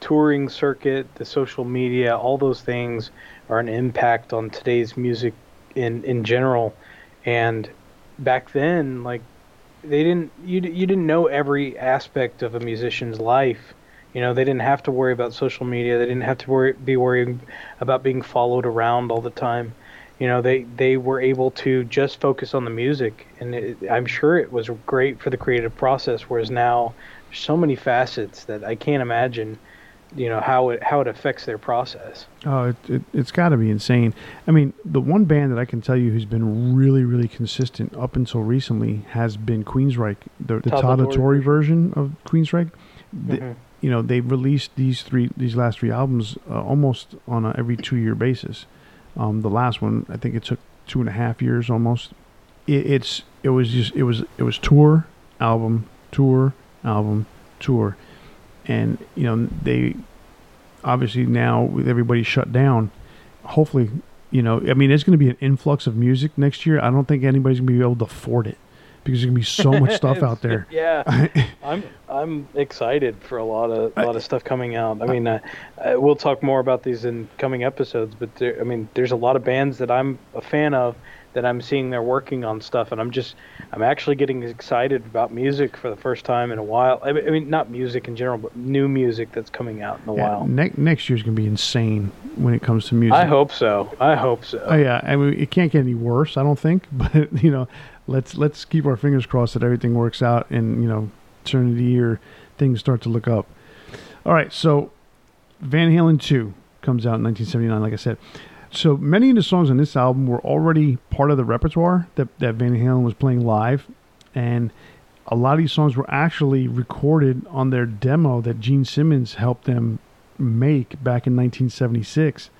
B: touring circuit, the social media, all those things are an impact on today's music in in general. And back then, like they didn't you you didn't know every aspect of a musician's life. You know, they didn't have to worry about social media. They didn't have to worry, be worried about being followed around all the time. You know, they they were able to just focus on the music, and it, I'm sure it was great for the creative process. Whereas now, there's so many facets that I can't imagine you know how it how it affects their process.
A: Oh, it, it has got to be insane. I mean, the one band that I can tell you who's been really really consistent up until recently has been Queensryche, the, the Todd version. version of Queensryche. The, mm-hmm. You know, they've released these three these last three albums uh, almost on a every two year basis. Um, the last one, I think it took two and a half years almost. It, it's it was just it was it was tour album tour album tour, and you know they obviously now with everybody shut down, hopefully you know I mean it's going to be an influx of music next year. I don't think anybody's going to be able to afford it because there's going to be so much stuff out there.
B: yeah, I'm I'm excited for a lot of a lot of stuff coming out. I mean, uh, uh, we'll talk more about these in coming episodes, but there, I mean, there's a lot of bands that I'm a fan of that I'm seeing they're working on stuff, and I'm just I'm actually getting excited about music for the first time in a while. I mean, not music in general, but new music that's coming out in a yeah, while.
A: Ne- next year's gonna be insane when it comes to music.
B: I hope so. I hope so.
A: Oh yeah, I mean it can't get any worse. I don't think, but you know, let's let's keep our fingers crossed that everything works out and you know, eternity or things start to look up. All right, so Van Halen two comes out in 1979, like I said. So many of the songs on this album were already part of the repertoire that, that Van Halen was playing live. And a lot of these songs were actually recorded on their demo that Gene Simmons helped them make back in 1976.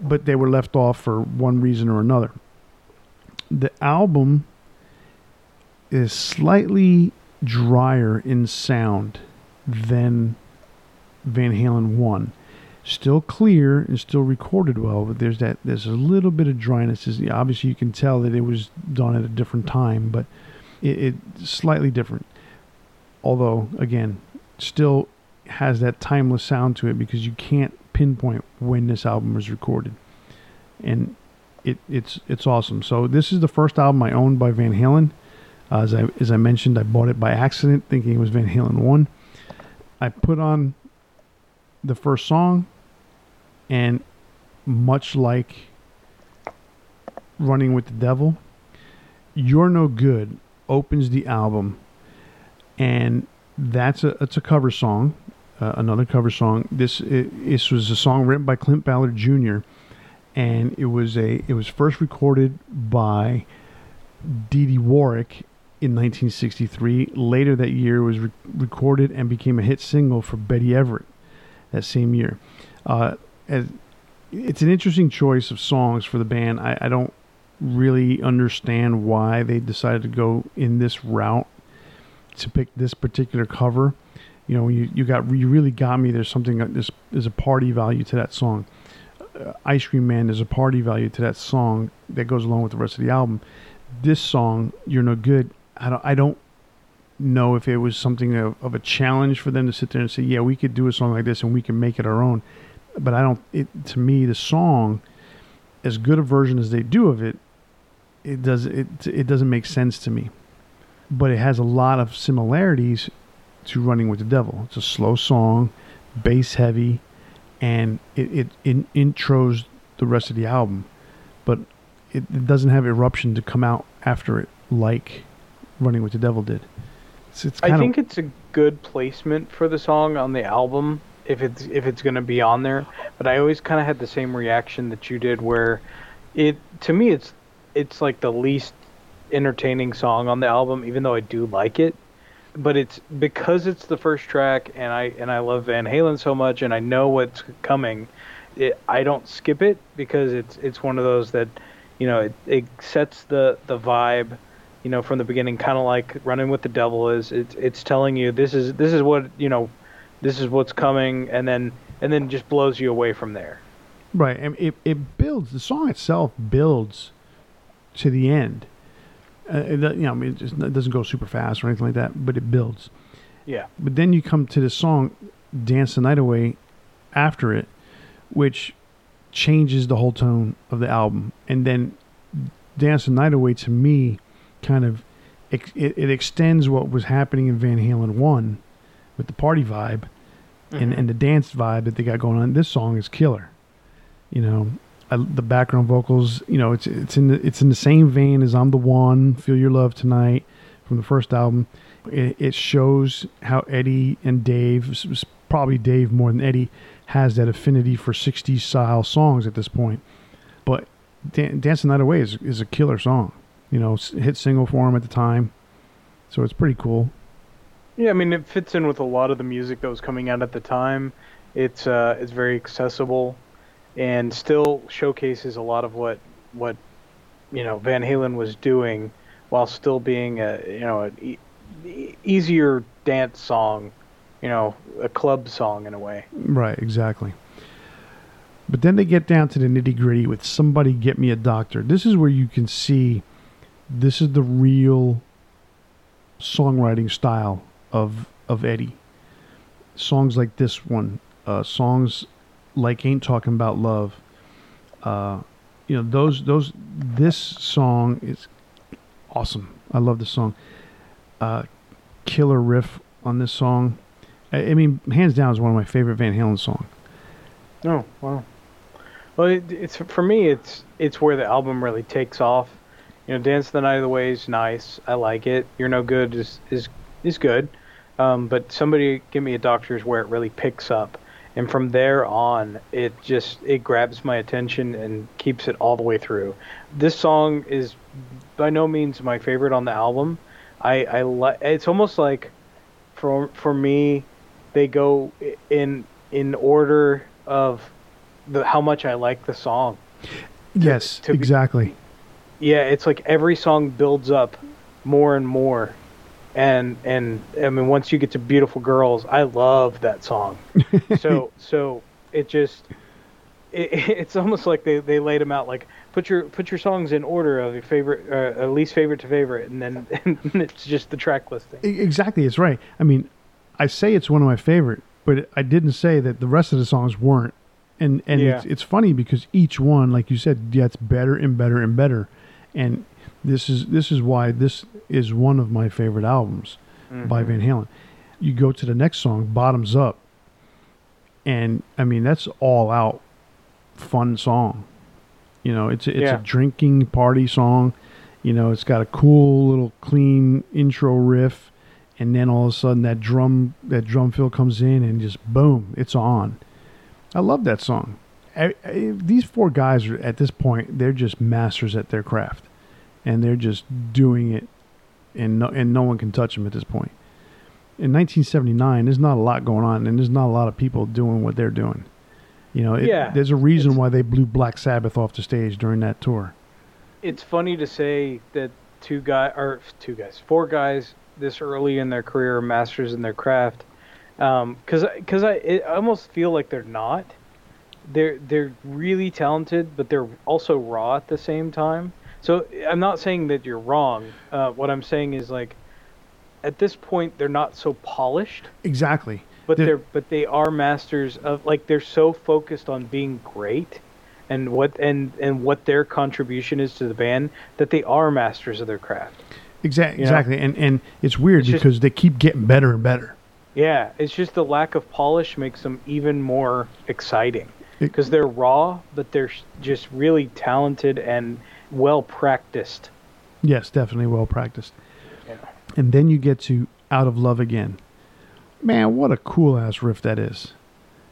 A: But they were left off for one reason or another. The album is slightly drier in sound than Van Halen 1 still clear and still recorded well, but there's that there's a little bit of dryness. Obviously, you can tell that it was done at a different time, but it, it's slightly different. Although, again, still has that timeless sound to it because you can't pinpoint when this album was recorded, and it, it's it's awesome. So this is the first album I owned by Van Halen. As I as I mentioned, I bought it by accident, thinking it was Van Halen one. I put on the first song and much like Running with the Devil, You're No Good opens the album, and that's a it's a cover song, uh, another cover song. This it, this was a song written by Clint Ballard Jr. and it was a it was first recorded by Dee Dee Warwick in 1963. Later that year, was re- recorded and became a hit single for Betty Everett that same year. Uh, as, it's an interesting choice of songs for the band. I, I don't really understand why they decided to go in this route to pick this particular cover. You know, you you got you really got me. There's something this there's a party value to that song. Uh, Ice Cream Man there's a party value to that song that goes along with the rest of the album. This song, You're No Good. I don't I don't know if it was something of, of a challenge for them to sit there and say, yeah, we could do a song like this and we can make it our own but I don't. It to me, the song, as good a version as they do of it, it does it it doesn't make sense to me. But it has a lot of similarities to Running with the Devil. It's a slow song, bass heavy, and it it, it intros the rest of the album, but it, it doesn't have eruption to come out after it like Running with the Devil did.
B: It's, it's I think it's a good placement for the song on the album if it's if it's going to be on there. But I always kind of had the same reaction that you did, where it to me it's it's like the least entertaining song on the album, even though I do like it. But it's because it's the first track, and I and I love Van Halen so much, and I know what's coming. It, I don't skip it because it's it's one of those that, you know, it, it sets the the vibe, you know, from the beginning, kind of like Running with the Devil is. It's it's telling you this is this is what you know this is what's coming, and then and then just blows you away from there.
A: Right, and it it builds. The song itself builds to the end. Uh, it, you know, I mean, it, just, it doesn't go super fast or anything like that, but it builds.
B: Yeah.
A: But then you come to the song "Dance the Night Away" after it, which changes the whole tone of the album, and then "Dance the Night Away" to me kind of it, it extends what was happening in Van Halen one with the party vibe mm-hmm. and, and the dance vibe that they got going on. This song is killer. You know, I, the background vocals. You know, it's it's in the it's in the same vein as "I'm the One," "Feel Your Love Tonight" from the first album. It, it shows how Eddie and Dave, probably Dave more than Eddie, has that affinity for '60s style songs at this point. But Dan- "Dancing Night Away" is is a killer song. You know, hit single for him at the time, so it's pretty cool.
B: Yeah, I mean it fits in with a lot of the music that was coming out at the time. It's uh, it's very accessible, and still showcases a lot of what what you know Van Halen was doing, while still being a you know an e- easier dance song you know, a club song in a way.
A: Right, exactly. But then they get down to the nitty gritty with somebody get me a doctor. This is where you can see this is the real songwriting style of of Eddie. Songs like this one, uh, songs like "Ain't Talking About Love," uh, you know those those. This song is awesome. I love this song. Uh, killer riff on this song. I, I mean, hands down, is one of my favorite Van Halen songs.
B: Oh wow. Well, it, it's for me. It's it's where the album really takes off. You know, "Dance the Night of the Way" is nice. I like it. "You're No Good" is is is good. Um, but somebody give me a doctor is where it really picks up, and from there on, it just it grabs my attention and keeps it all the way through. This song is by no means my favorite on the album. I I li- it's almost like for for me, they go in in order of the how much I like the song.
A: Yes, to exactly. Be,
B: yeah, it's like every song builds up more and more. And and I mean once you get to Beautiful Girls, I love that song. so so it just it, it's almost like they, they laid them out like put your put your songs in order of your favorite uh, least favorite to favorite and then and it's just the track listing.
A: Exactly, it's right. I mean, I say it's one of my favorite, but I didn't say that the rest of the songs weren't and and yeah. it's, it's funny because each one, like you said, gets better and better and better, and this is this is why this is one of my favorite albums mm-hmm. by Van Halen. You go to the next song, Bottoms Up, and I mean that's all out fun song. You know, it's a, it's yeah. a drinking party song. You know, it's got a cool little clean intro riff, and then all of a sudden that drum that drum fill comes in and just boom, it's on. I love that song. I, I, these four guys are at this point they're just masters at their craft, and they're just doing it, and no, and no one can touch them at this point. In 1979, there's not a lot going on, and there's not a lot of people doing what they're doing. You know, it, yeah, there's a reason why they blew Black Sabbath off the stage during that tour.
B: It's funny to say that two guys or two guys, four guys this early in their career are masters in their craft because um, because I, I almost feel like they're not. They're they're really talented, but they're also raw at the same time. So I'm not saying that you're wrong. Uh, what I'm saying is like, at this point, they're not so polished.
A: Exactly.
B: But they're, they're but they are masters of like they're so focused on being great, and what and and what their contribution is to the band that they are masters of their craft.
A: Exactly. Exactly. And and it's weird it's because just, they keep getting better and better.
B: Yeah, it's just the lack of polish makes them even more exciting because they're raw, but they're just really talented and well practiced.
A: Yes, definitely well practiced. Yeah. And then you get to Out of Love Again. Man, what a cool ass riff that is.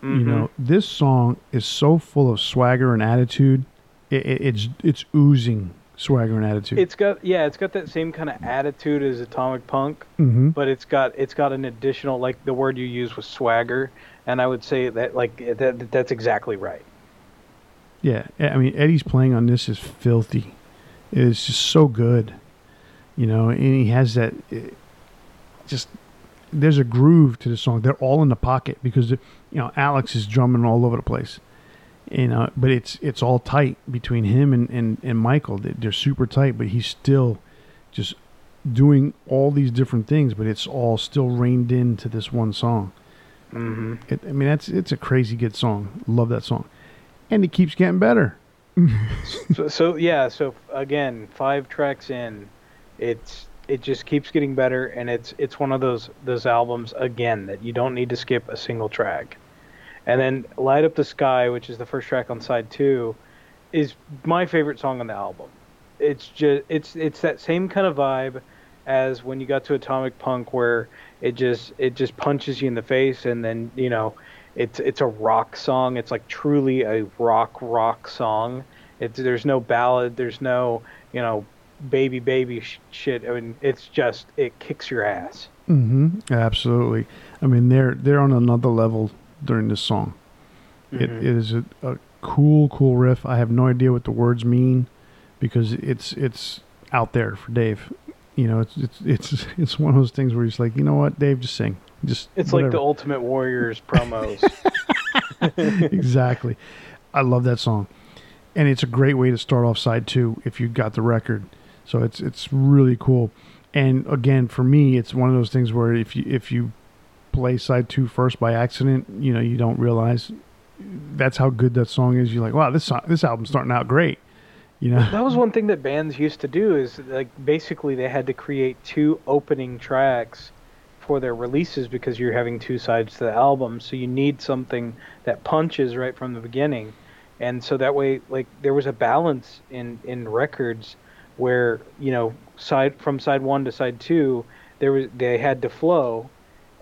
A: Mm-hmm. You know, this song is so full of swagger and attitude. It, it, it's it's oozing swagger and attitude.
B: It's got yeah, it's got that same kind of attitude as Atomic Punk,
A: mm-hmm.
B: but it's got it's got an additional like the word you use was swagger, and I would say that like that that's exactly right.
A: Yeah, I mean Eddie's playing on this is filthy. It is just so good, you know, and he has that just there's a groove to the song. They're all in the pocket because you know Alex is drumming all over the place you know, but it's it's all tight between him and, and, and Michael. They're super tight, but he's still just doing all these different things, but it's all still reined into this one song.
B: Mm-hmm.
A: It, I mean, that's it's a crazy good song. Love that song, and it keeps getting better.
B: so, so yeah, so again, five tracks in, it's it just keeps getting better, and it's it's one of those those albums again that you don't need to skip a single track. And then Light Up the Sky, which is the first track on side two, is my favorite song on the album. It's just it's it's that same kind of vibe as when you got to Atomic Punk where it just it just punches you in the face and then, you know, it's it's a rock song. It's like truly a rock rock song. It's there's no ballad, there's no, you know, baby baby sh- shit. I mean, it's just it kicks your ass.
A: Mhm. Absolutely. I mean, they're they're on another level during this song. Mm-hmm. It, it is a, a, cool, cool riff. I have no idea what the words mean because it's it's out there for Dave. You know, it's it's it's it's one of those things where he's like, you know what, Dave, just sing. Just
B: It's like the Ultimate Warriors promos.
A: exactly. I love that song, and it's a great way to start off side two if you got the record. So it's it's really cool. And again, for me, it's one of those things where if you if you play side two first by accident, you know you don't realize that's how good that song is. You're like, wow, this song, this album's starting out great. You know,
B: that was one thing that bands used to do is like basically they had to create two opening tracks for their releases because you're having two sides to the album. So you need something that punches right from the beginning. And so that way like there was a balance in in records where, you know, side from side 1 to side 2, there was they had to flow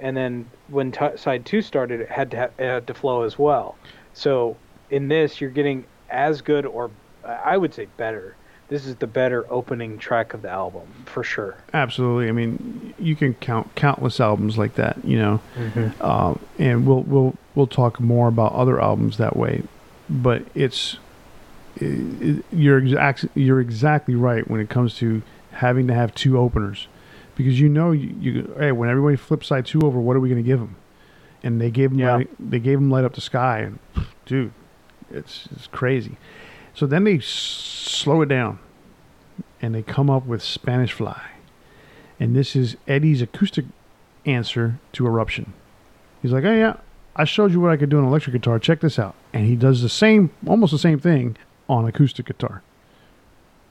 B: and then when t- side 2 started it had to ha- it had to flow as well. So in this you're getting as good or I would say better. This is the better opening track of the album for sure.
A: absolutely. I mean, you can count countless albums like that. You know, uh, and we'll we'll we'll talk more about other albums that way. But it's it, you're exact you're exactly right when it comes to having to have two openers because you know you, you hey when everybody flips side two over, what are we going to give them? And they gave them
B: Yeah.
A: light, they gave them light up the sky, and dude, it's it's crazy. So then they s- slow it down, and they come up with Spanish Fly, and this is Eddie's acoustic answer to Eruption. He's like, "Oh yeah, I showed you what I could do on electric guitar. Check this out." And he does the same, almost the same thing on acoustic guitar.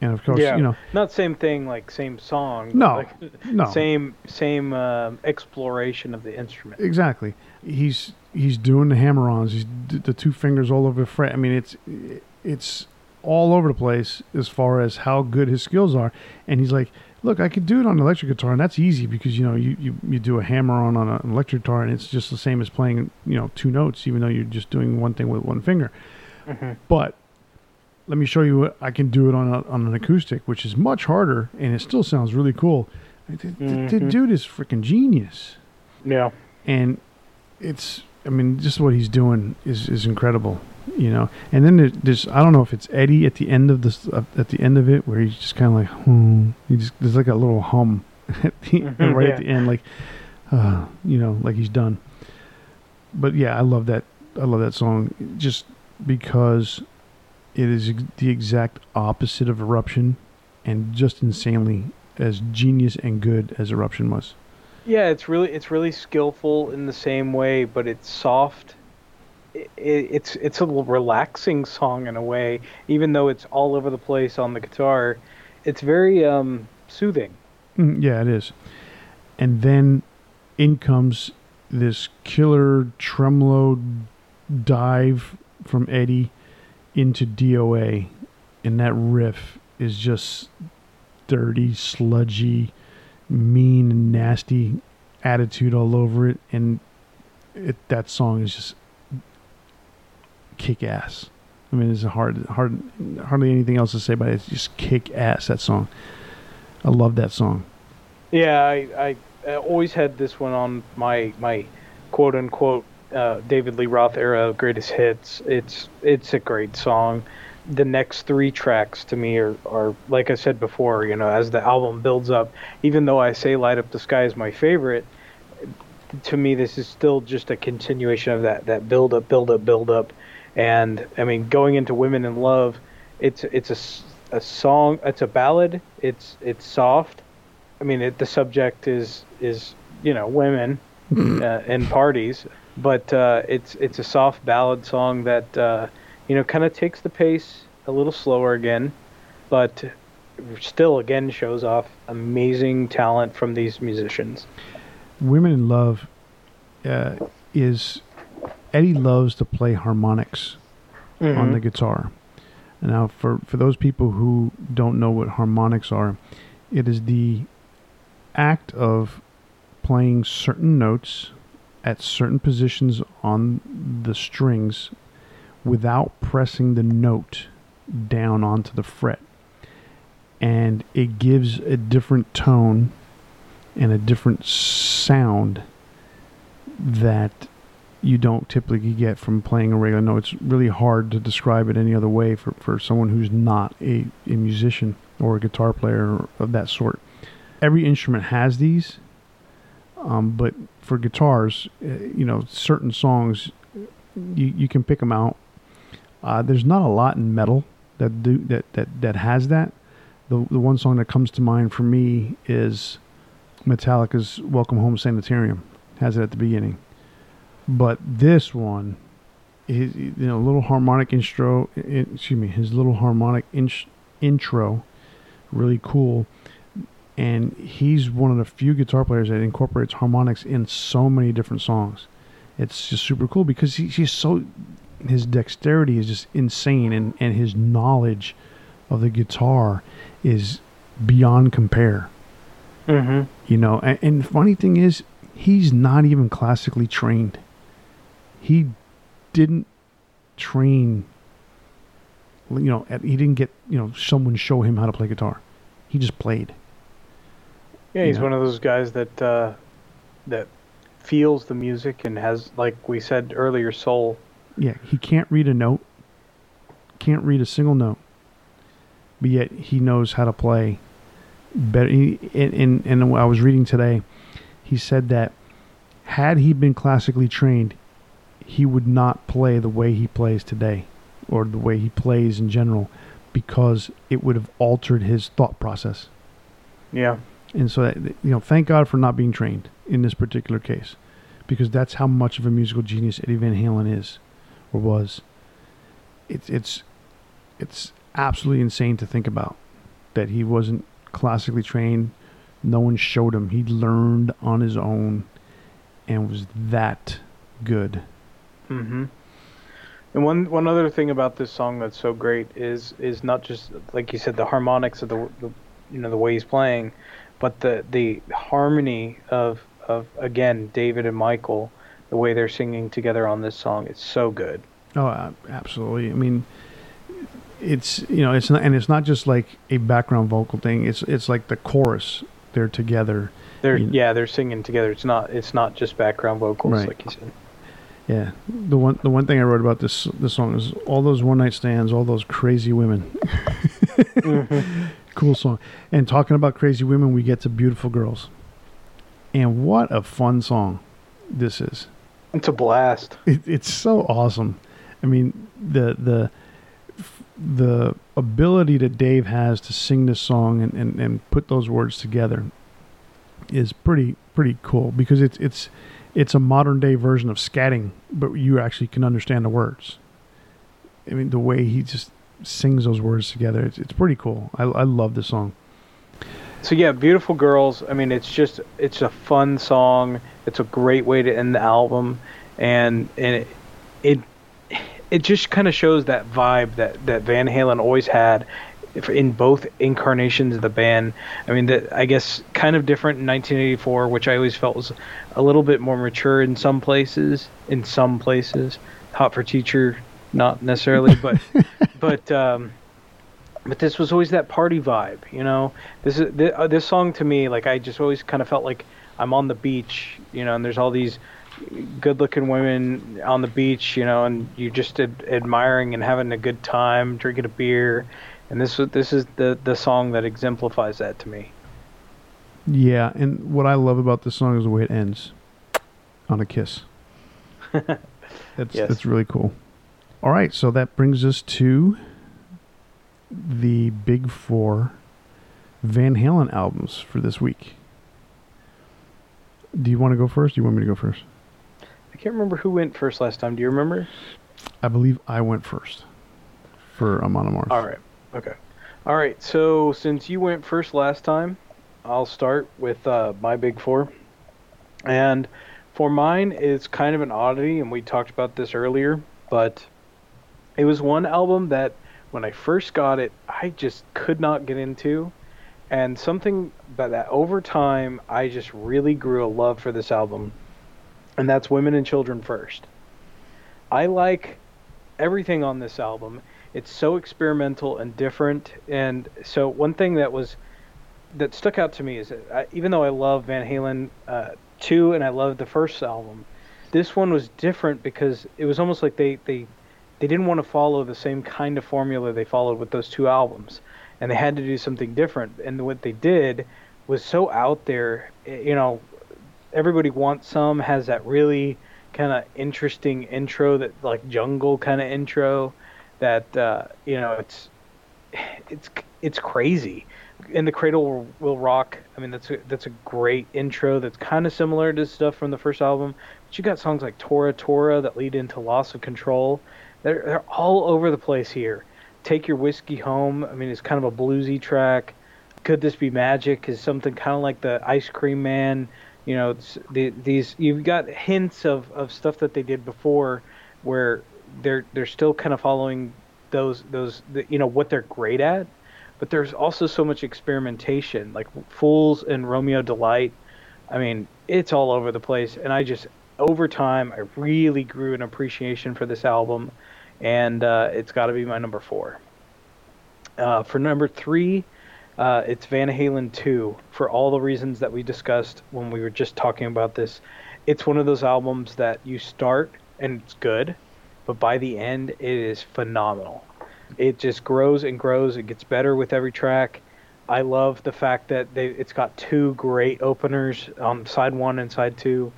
A: And of course,
B: yeah,
A: you know,
B: not same thing like same song.
A: No,
B: like,
A: no.
B: same same um exploration of the instrument.
A: Exactly. He's he's doing the hammer-ons. He's d- the two fingers all over the fret. I mean, it's it's all over the place as far as how good his skills are. And he's like, "Look, I could do it on an electric guitar, and that's easy because you know you you, you do a hammer-on on an electric guitar, and it's just the same as playing you know two notes, even though you're just doing one thing with one finger.
B: Mhm.
A: But let me show you what I can do it on a, on an acoustic, which is much harder, and it still sounds really cool. The, the- the dude is freaking genius
B: Yeah.
A: and it's I mean just what he's doing is is incredible, you know. And then there- there's I don't know if it's Eddie at the end of this uh, at the end of it where he's just kind of like hmm, he just there's like a little hum at the,
B: Mhm,
A: right
B: yeah.
A: at the end like uh, you know like he's done. But yeah, I love that I love that song just because it is the exact opposite of Eruption and just insanely as genius and good as Eruption was.
B: Yeah, it's really it's really skillful in the same way, but it's soft. It, it's it's a little relaxing song in a way, even though it's all over the place on the guitar. It's very um, soothing.
A: Mm, yeah, it is. And then in comes this killer tremolo dive from Eddie into DOA. And that riff is just dirty, sludgy, mean, and nasty attitude all over it. And it, that song is just kick ass. I mean, it's hard, hard, hardly anything else to say, but it's just kick ass. That song, I love that song.
B: Yeah, I, I, I always had this one on my my quote unquote uh, David Lee Roth era greatest hits. It's it's a great song. The next three tracks to me are, are like I said before, you know, as the album builds up, even though I say Light Up the Sky is my favorite, to me this is still just a continuation of that that build up, build up, build up. And I mean, going into Women in Love, it's it's a, a song, it's a ballad. It's it's soft. I mean, it, the subject is is you know women uh, and parties, but uh, it's it's a soft ballad song that uh, you know kind of takes the pace a little slower again, but still again shows off amazing talent from these musicians.
A: Women in Love uh, is Eddie loves to play harmonics on the guitar. Now, for, for those people who don't know what harmonics are, it is the act of playing certain notes at certain positions on the strings without pressing the note down onto the fret. And it gives a different tone and a different sound that you don't typically get from playing a regular note. It's really hard to describe it any other way for, for someone who's not a, a musician or a guitar player of that sort. Every instrument has these. Um, but for guitars, uh, you know, certain songs, you you can pick them out. Uh, there's not a lot in metal that do that that that has that. The the one song that comes to mind for me is Metallica's "Welcome Home Sanitarium." Has it at the beginning, but this one, his you know little harmonic intro, excuse me, his little harmonic in, intro, really cool. And he's one of the few guitar players that incorporates harmonics in so many different songs. It's just super cool because he, he's so his dexterity is just insane, and and his knowledge of the guitar is beyond compare.
B: Mm-hmm.
A: You know, and, and funny thing is, he's not even classically trained. He didn't train. You know, he didn't get you know someone show him how to play guitar. He just played.
B: Yeah, he's one of those guys that uh, that feels the music and has, like we said earlier, soul.
A: Yeah, he can't read a note. Can't read a single note. But yet he knows how to play better. He, and, and, and I was reading today, he said that had he been classically trained, he would not play the way he plays today or the way he plays in general because it would have altered his thought process.
B: Yeah.
A: And so, that, you know, thank God for not being trained in this particular case because that's how much of a musical genius Eddie Van Halen is or was. It's it's it's absolutely insane to think about that he wasn't classically trained. No one showed him. He learned on his own and was that good.
B: Mm-hmm. And one one other thing about this song that's so great is is not just like you said the harmonics of the, the you know the way he's playing, but the the harmony of of again David and Michael, the way they're singing together on this song, it's so good.
A: Oh, absolutely. I mean, it's you know it's not and it's not just like a background vocal thing. It's it's like the chorus. They're together.
B: They're you know. yeah they're singing together. It's not it's not just background vocals right. like you said.
A: Yeah, the one the one thing I wrote about this this song is all those one night stands, all those crazy women. mm-hmm. Cool song. And talking about crazy women, we get to beautiful girls. And what a fun song this is.
B: It's a blast.
A: It, it's so awesome. I mean, the the the ability that Dave has to sing this song and, and, and put those words together is pretty pretty cool because it's it's it's a modern day version of scatting, but you actually can understand the words. I mean, the way he just sings those words together, it's, it's pretty cool. I, I love the song.
B: So yeah, beautiful girls. I mean, it's just it's a fun song. It's a great way to end the album, and and it it, it just kind of shows that vibe that that Van Halen always had in both incarnations of the band. I mean, that I guess kind of different in 1984, which I always felt was a little bit more mature in some places. In some places, Hot for Teacher, not necessarily, but but um, but this was always that party vibe, you know. This is this, uh, this song to me, like I just always kind of felt like I'm on the beach, you know, and there's all these good-looking women on the beach, you know, and you're just ad- admiring and having a good time, drinking a beer, and this this is the the song that exemplifies that to me.
A: Yeah, and what I love about this song is the way it ends on a kiss. that's yes. that's really cool. All right, so that brings us to the big four Van Halen albums for this week. Do you want to go first? Do you want me to go first?
B: I can't remember who went first last time. Do you remember?
A: I believe I went first for Amon Amarth.
B: All right. Okay. All right. So since you went first last time, I'll start with uh, my big four. And for mine, it's kind of an oddity, and we talked about this earlier, but it was one album that – when I first got it, I just could not get into. And something about that over time, I just really grew a love for this album. And that's Women and Children First. I like everything on this album. It's so experimental and different. And so, one thing that was that stuck out to me is that I, even though I love Van Halen uh, 2 and I love the first album, this one was different because it was almost like they, they they didn't want to follow the same kind of formula they followed with those two albums, and they had to do something different. And what they did was so out there, you know, Everybody Wants Some has that really kind of interesting intro that like jungle kind of intro that uh, you know it's it's it's crazy. And the Cradle will, will Rock. I mean, that's a, that's a great intro. That's kind of similar to stuff from the first album. But you got songs like Tora Tora that lead into Loss of Control. They're they're all over the place here. Take Your Whiskey Home. I mean, it's kind of a bluesy track. Could This Be Magic is something kind of like the Ice Cream Man. You know, the, these you've got hints of, of stuff that they did before, where they're they're still kind of following those those the, you know what they're great at, but there's also so much experimentation. Like Fools and Romeo Delight. I mean, it's all over the place, and I just over time I really grew an appreciation for this album, and uh, it's got to be my number four. Uh, for number three, uh, it's Van Halen 2 for all the reasons that we discussed when we were just talking about this. It's one of those albums that you start and it's good, but by the end, it is phenomenal. It just grows and grows. It gets better with every track. I love the fact that they, it's got two great openers on side one and side two,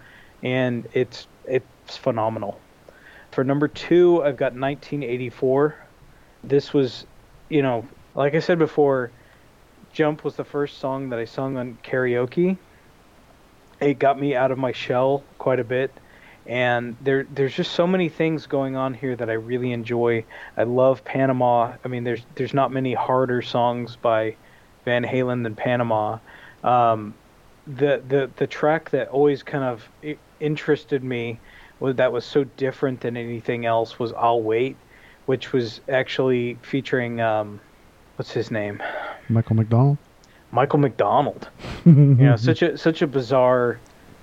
B: and it's it's phenomenal. For number two, I've got 1984. This was, you know, like I said before, Jump was the first song that I sung on karaoke. It got me out of my shell quite a bit and there there's just so many things going on here that I really enjoy. I love Panama. I mean, there's there's not many harder songs by Van Halen than Panama. Um, the the the track that always kind of interested me that was so different than anything else was I'll Wait, which was actually featuring um, what's his name?
A: Michael McDonald.
B: Michael McDonald. you know, such a such a bizarre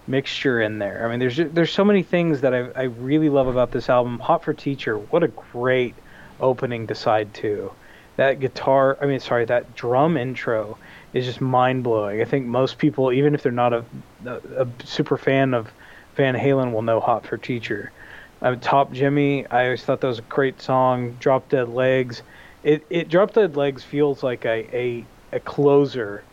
B: mixture in there. I mean, there's there's so many things that I I really love about this album. Hot for Teacher, what a great opening to side two. That guitar, I mean, sorry, that drum intro is just mind blowing. I think most people, even if they're not a, a, a super fan of Van Halen, will know Hot for Teacher. Um, Top Jimmy, I always thought that was a great song. Drop Dead Legs, it it Drop Dead Legs feels like a a, a closer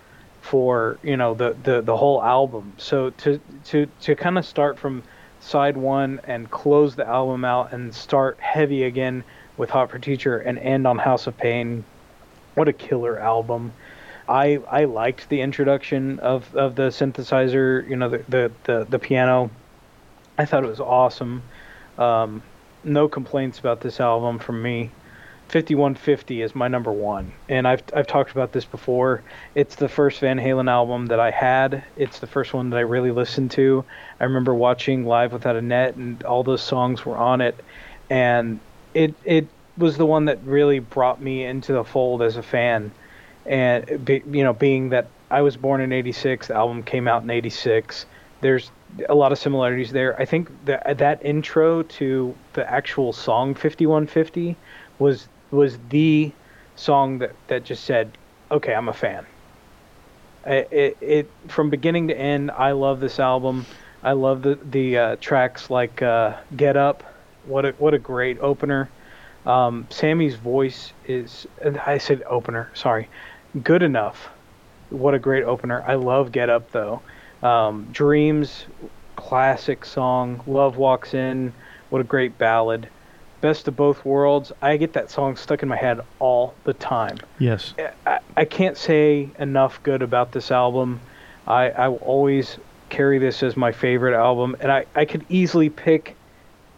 B: for you know the, the the whole album. So to to to kind of start from side one and close the album out and start heavy again with Hot for Teacher and end on House of Pain. What a killer album. I I liked the introduction of, of the synthesizer, you know, the, the, the, the piano. I thought it was awesome. Um, no complaints about this album from me. 5150 is my number one, and I've I've talked about this before. It's the first Van Halen album that I had. It's the first one that I really listened to. I remember watching Live Without a Net, and all those songs were on it, and it it was the one that really brought me into the fold as a fan. And you know, being that I was born in '86, the album came out in '86. There's a lot of similarities there. I think that that intro to the actual song 5150 was was the song that, that just said, okay, I'm a fan. It, it, it from beginning to end, I love this album. I love the the uh, tracks like uh, "Get Up." What a what a great opener. Um, Sammy's voice is. I said opener. Sorry. Good enough. What a great opener. I love "Get Up" though. Um, Dreams, classic song. Love walks in. What a great ballad. Best of Both Worlds, I get that song stuck in my head all the time.
A: Yes.
B: I, I can't say enough good about this album. I, I will always carry this as my favorite album, and I, I could easily pick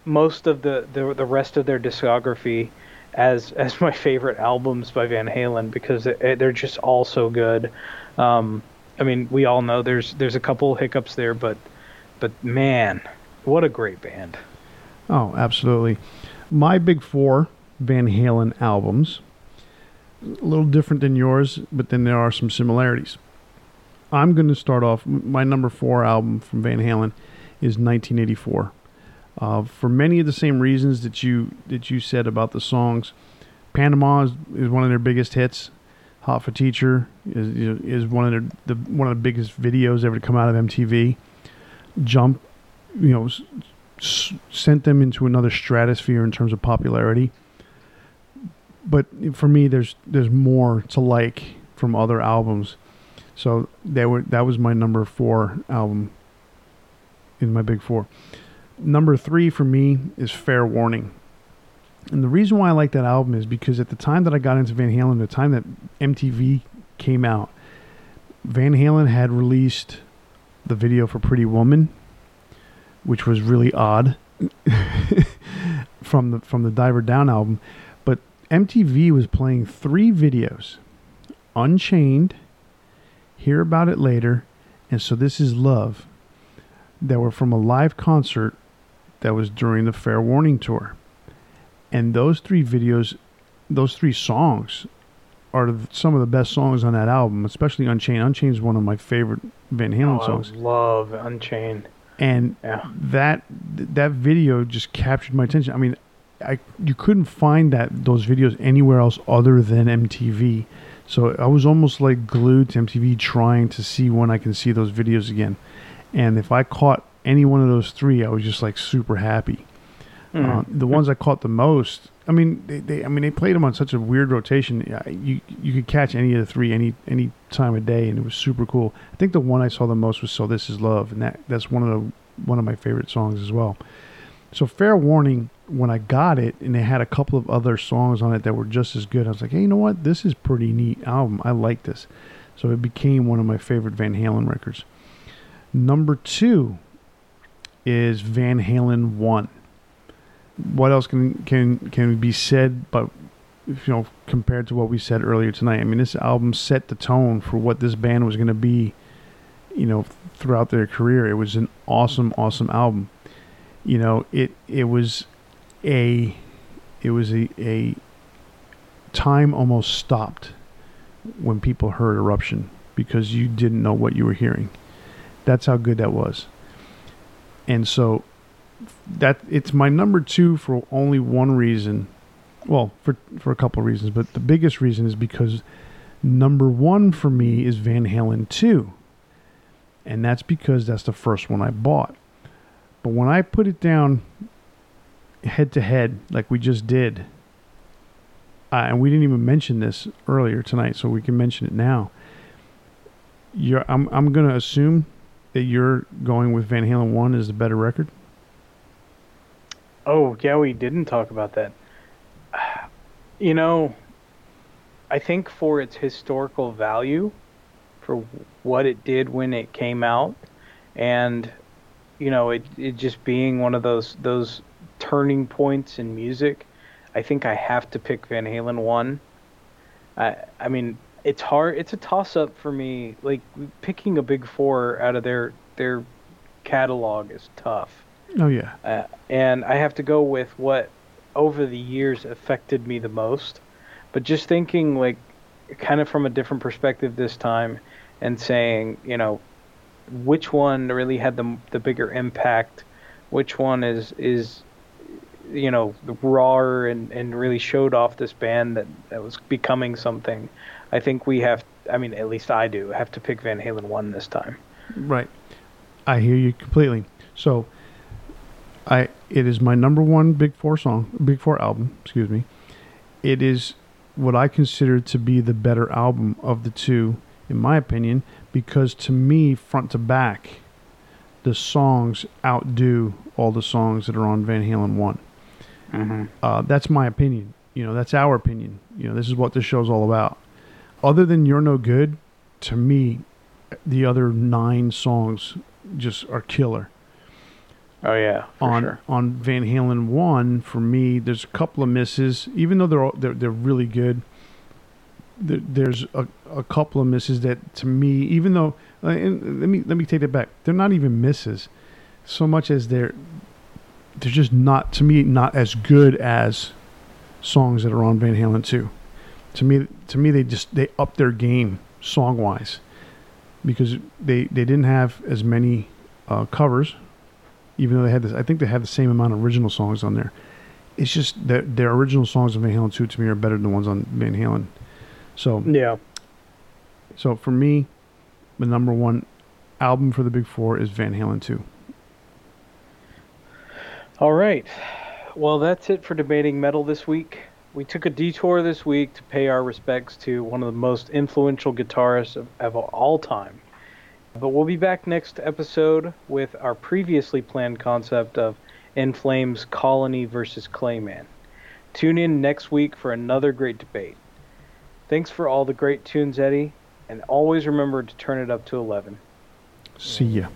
B: most of the, the, the rest of their discography as as my favorite albums by Van Halen because it, they're just all so good. Um, I mean, we all know there's there's a couple hiccups there, but but man, what a great band!
A: Oh, absolutely my big four Van Halen albums. A little different than yours, but then there are some similarities. I'm going to start off. My number four album from Van Halen is 1984. Uh, for many of the same reasons that you that you said about the songs, Panama is, is one of their biggest hits. Hot for Teacher is is one of their, the one of the biggest videos ever to come out of MTV. Jump, you know, sent them into another stratosphere in terms of popularity. But for me, there's there's more to like from other albums. So that were that was my number four album in my big four. Number three for me is Fair Warning. And the reason why I like that album is because at the time that I got into Van Halen, the time that MTV came out, Van Halen had released the video for Pretty Woman, which was really odd from the from the Diver Down album. But MTV was playing three videos: Unchained, Hear About It Later, and So This Is Love, that were from a live concert that was during the Fair Warning tour. And those three videos, those three songs, are some of the best songs on that album, especially Unchained. Unchained is one of my favorite Van Halen
B: oh,
A: songs.
B: I love Unchained.
A: And
B: yeah.
A: that that video just captured my attention. I mean, I you couldn't find that those videos anywhere else other than MTV. So I was almost like glued to MTV trying to see when I can see those videos again. And if I caught any one of those three, I was just like super happy. Mm. Uh, the ones I caught the most, I mean, they, they, I mean, they played them on such a weird rotation. You you could catch any of the three any any time of day, and it was super cool. I think the one I saw the most was "So This Is Love," and that that's one of the one of my favorite songs as well. So, fair warning, when I got it, and they had a couple of other songs on it that were just as good, I was like, hey, you know what? This is pretty neat album. I like this. So it became one of my favorite Van Halen records. Number two is Van Halen One. What else can can can be said? But you know, compared to what we said earlier tonight, I mean, this album set the tone for what this band was going to be. You know, throughout their career, it was an awesome, awesome album. You know, it it was a it was a, a time almost stopped when people heard eruption because you didn't know what you were hearing. That's how good that was and so that it's my number two for only one reason. Well, for for a couple reasons, but the biggest reason is because number one for me is Van Halen two, and that's because that's the first one I bought. But when I put it down head to head, like we just did, uh, and we didn't even mention this earlier tonight, so we can mention it now. You're, I'm I'm gonna assume that you're going with Van Halen 1 is the better record?
B: Oh, yeah, we didn't talk about that. You know, I think for its historical value, for what it did when it came out, and you know, it it just being one of those those turning points in music, I think I have to pick Van Halen one. I I mean, it's hard. It's a toss up for me. Like picking a big four out of their their catalog is tough.
A: Oh yeah.
B: Uh, and I have to go with what over the years affected me the most. But just thinking like kind of from a different perspective this time and saying, you know, which one really had the the bigger impact, which one is is you know raw and and really showed off this band that that was becoming something I think we have. I mean, at least I do have to pick Van Halen one this time.
A: Right. I hear you completely. So, I it is my number one Big Four song, Big Four album. Excuse me. It is what I consider to be the better album of the two, in my opinion, because to me, front to back, the songs outdo all the songs that are on Van Halen one. Mm-hmm. Uh, that's my opinion. You know, that's our opinion. You know, this is what this show's all about other than You're No Good, to me, the other nine songs just are killer.
B: Oh yeah,
A: on
B: sure.
A: on Van Halen one for me, there's a couple of misses, even though they're all, they're they're really good. There, there's a, a couple of misses that to me, even though uh, and let me let me take that back, they're not even misses, so much as they're they're just not to me not as good as songs that are on Van Halen two to me to me they just they upped their game song wise because they they didn't have as many uh, covers even though they had this I think they had the same amount of original songs on there. It's just that their original songs of Van Halen 2 to me are better than the ones on Van Halen. So
B: yeah.
A: so for me the number one album for the big four is Van Halen 2
B: all right. Well that's it for debating metal this week. We took a detour this week to pay our respects to one of the most influential guitarists of, of all time. But we'll be back next episode with our previously planned concept of In Flames Colony versus Clayman. Tune in next week for another great debate. Thanks for all the great tunes, Eddie, and always remember to turn it up to 11.
A: See ya.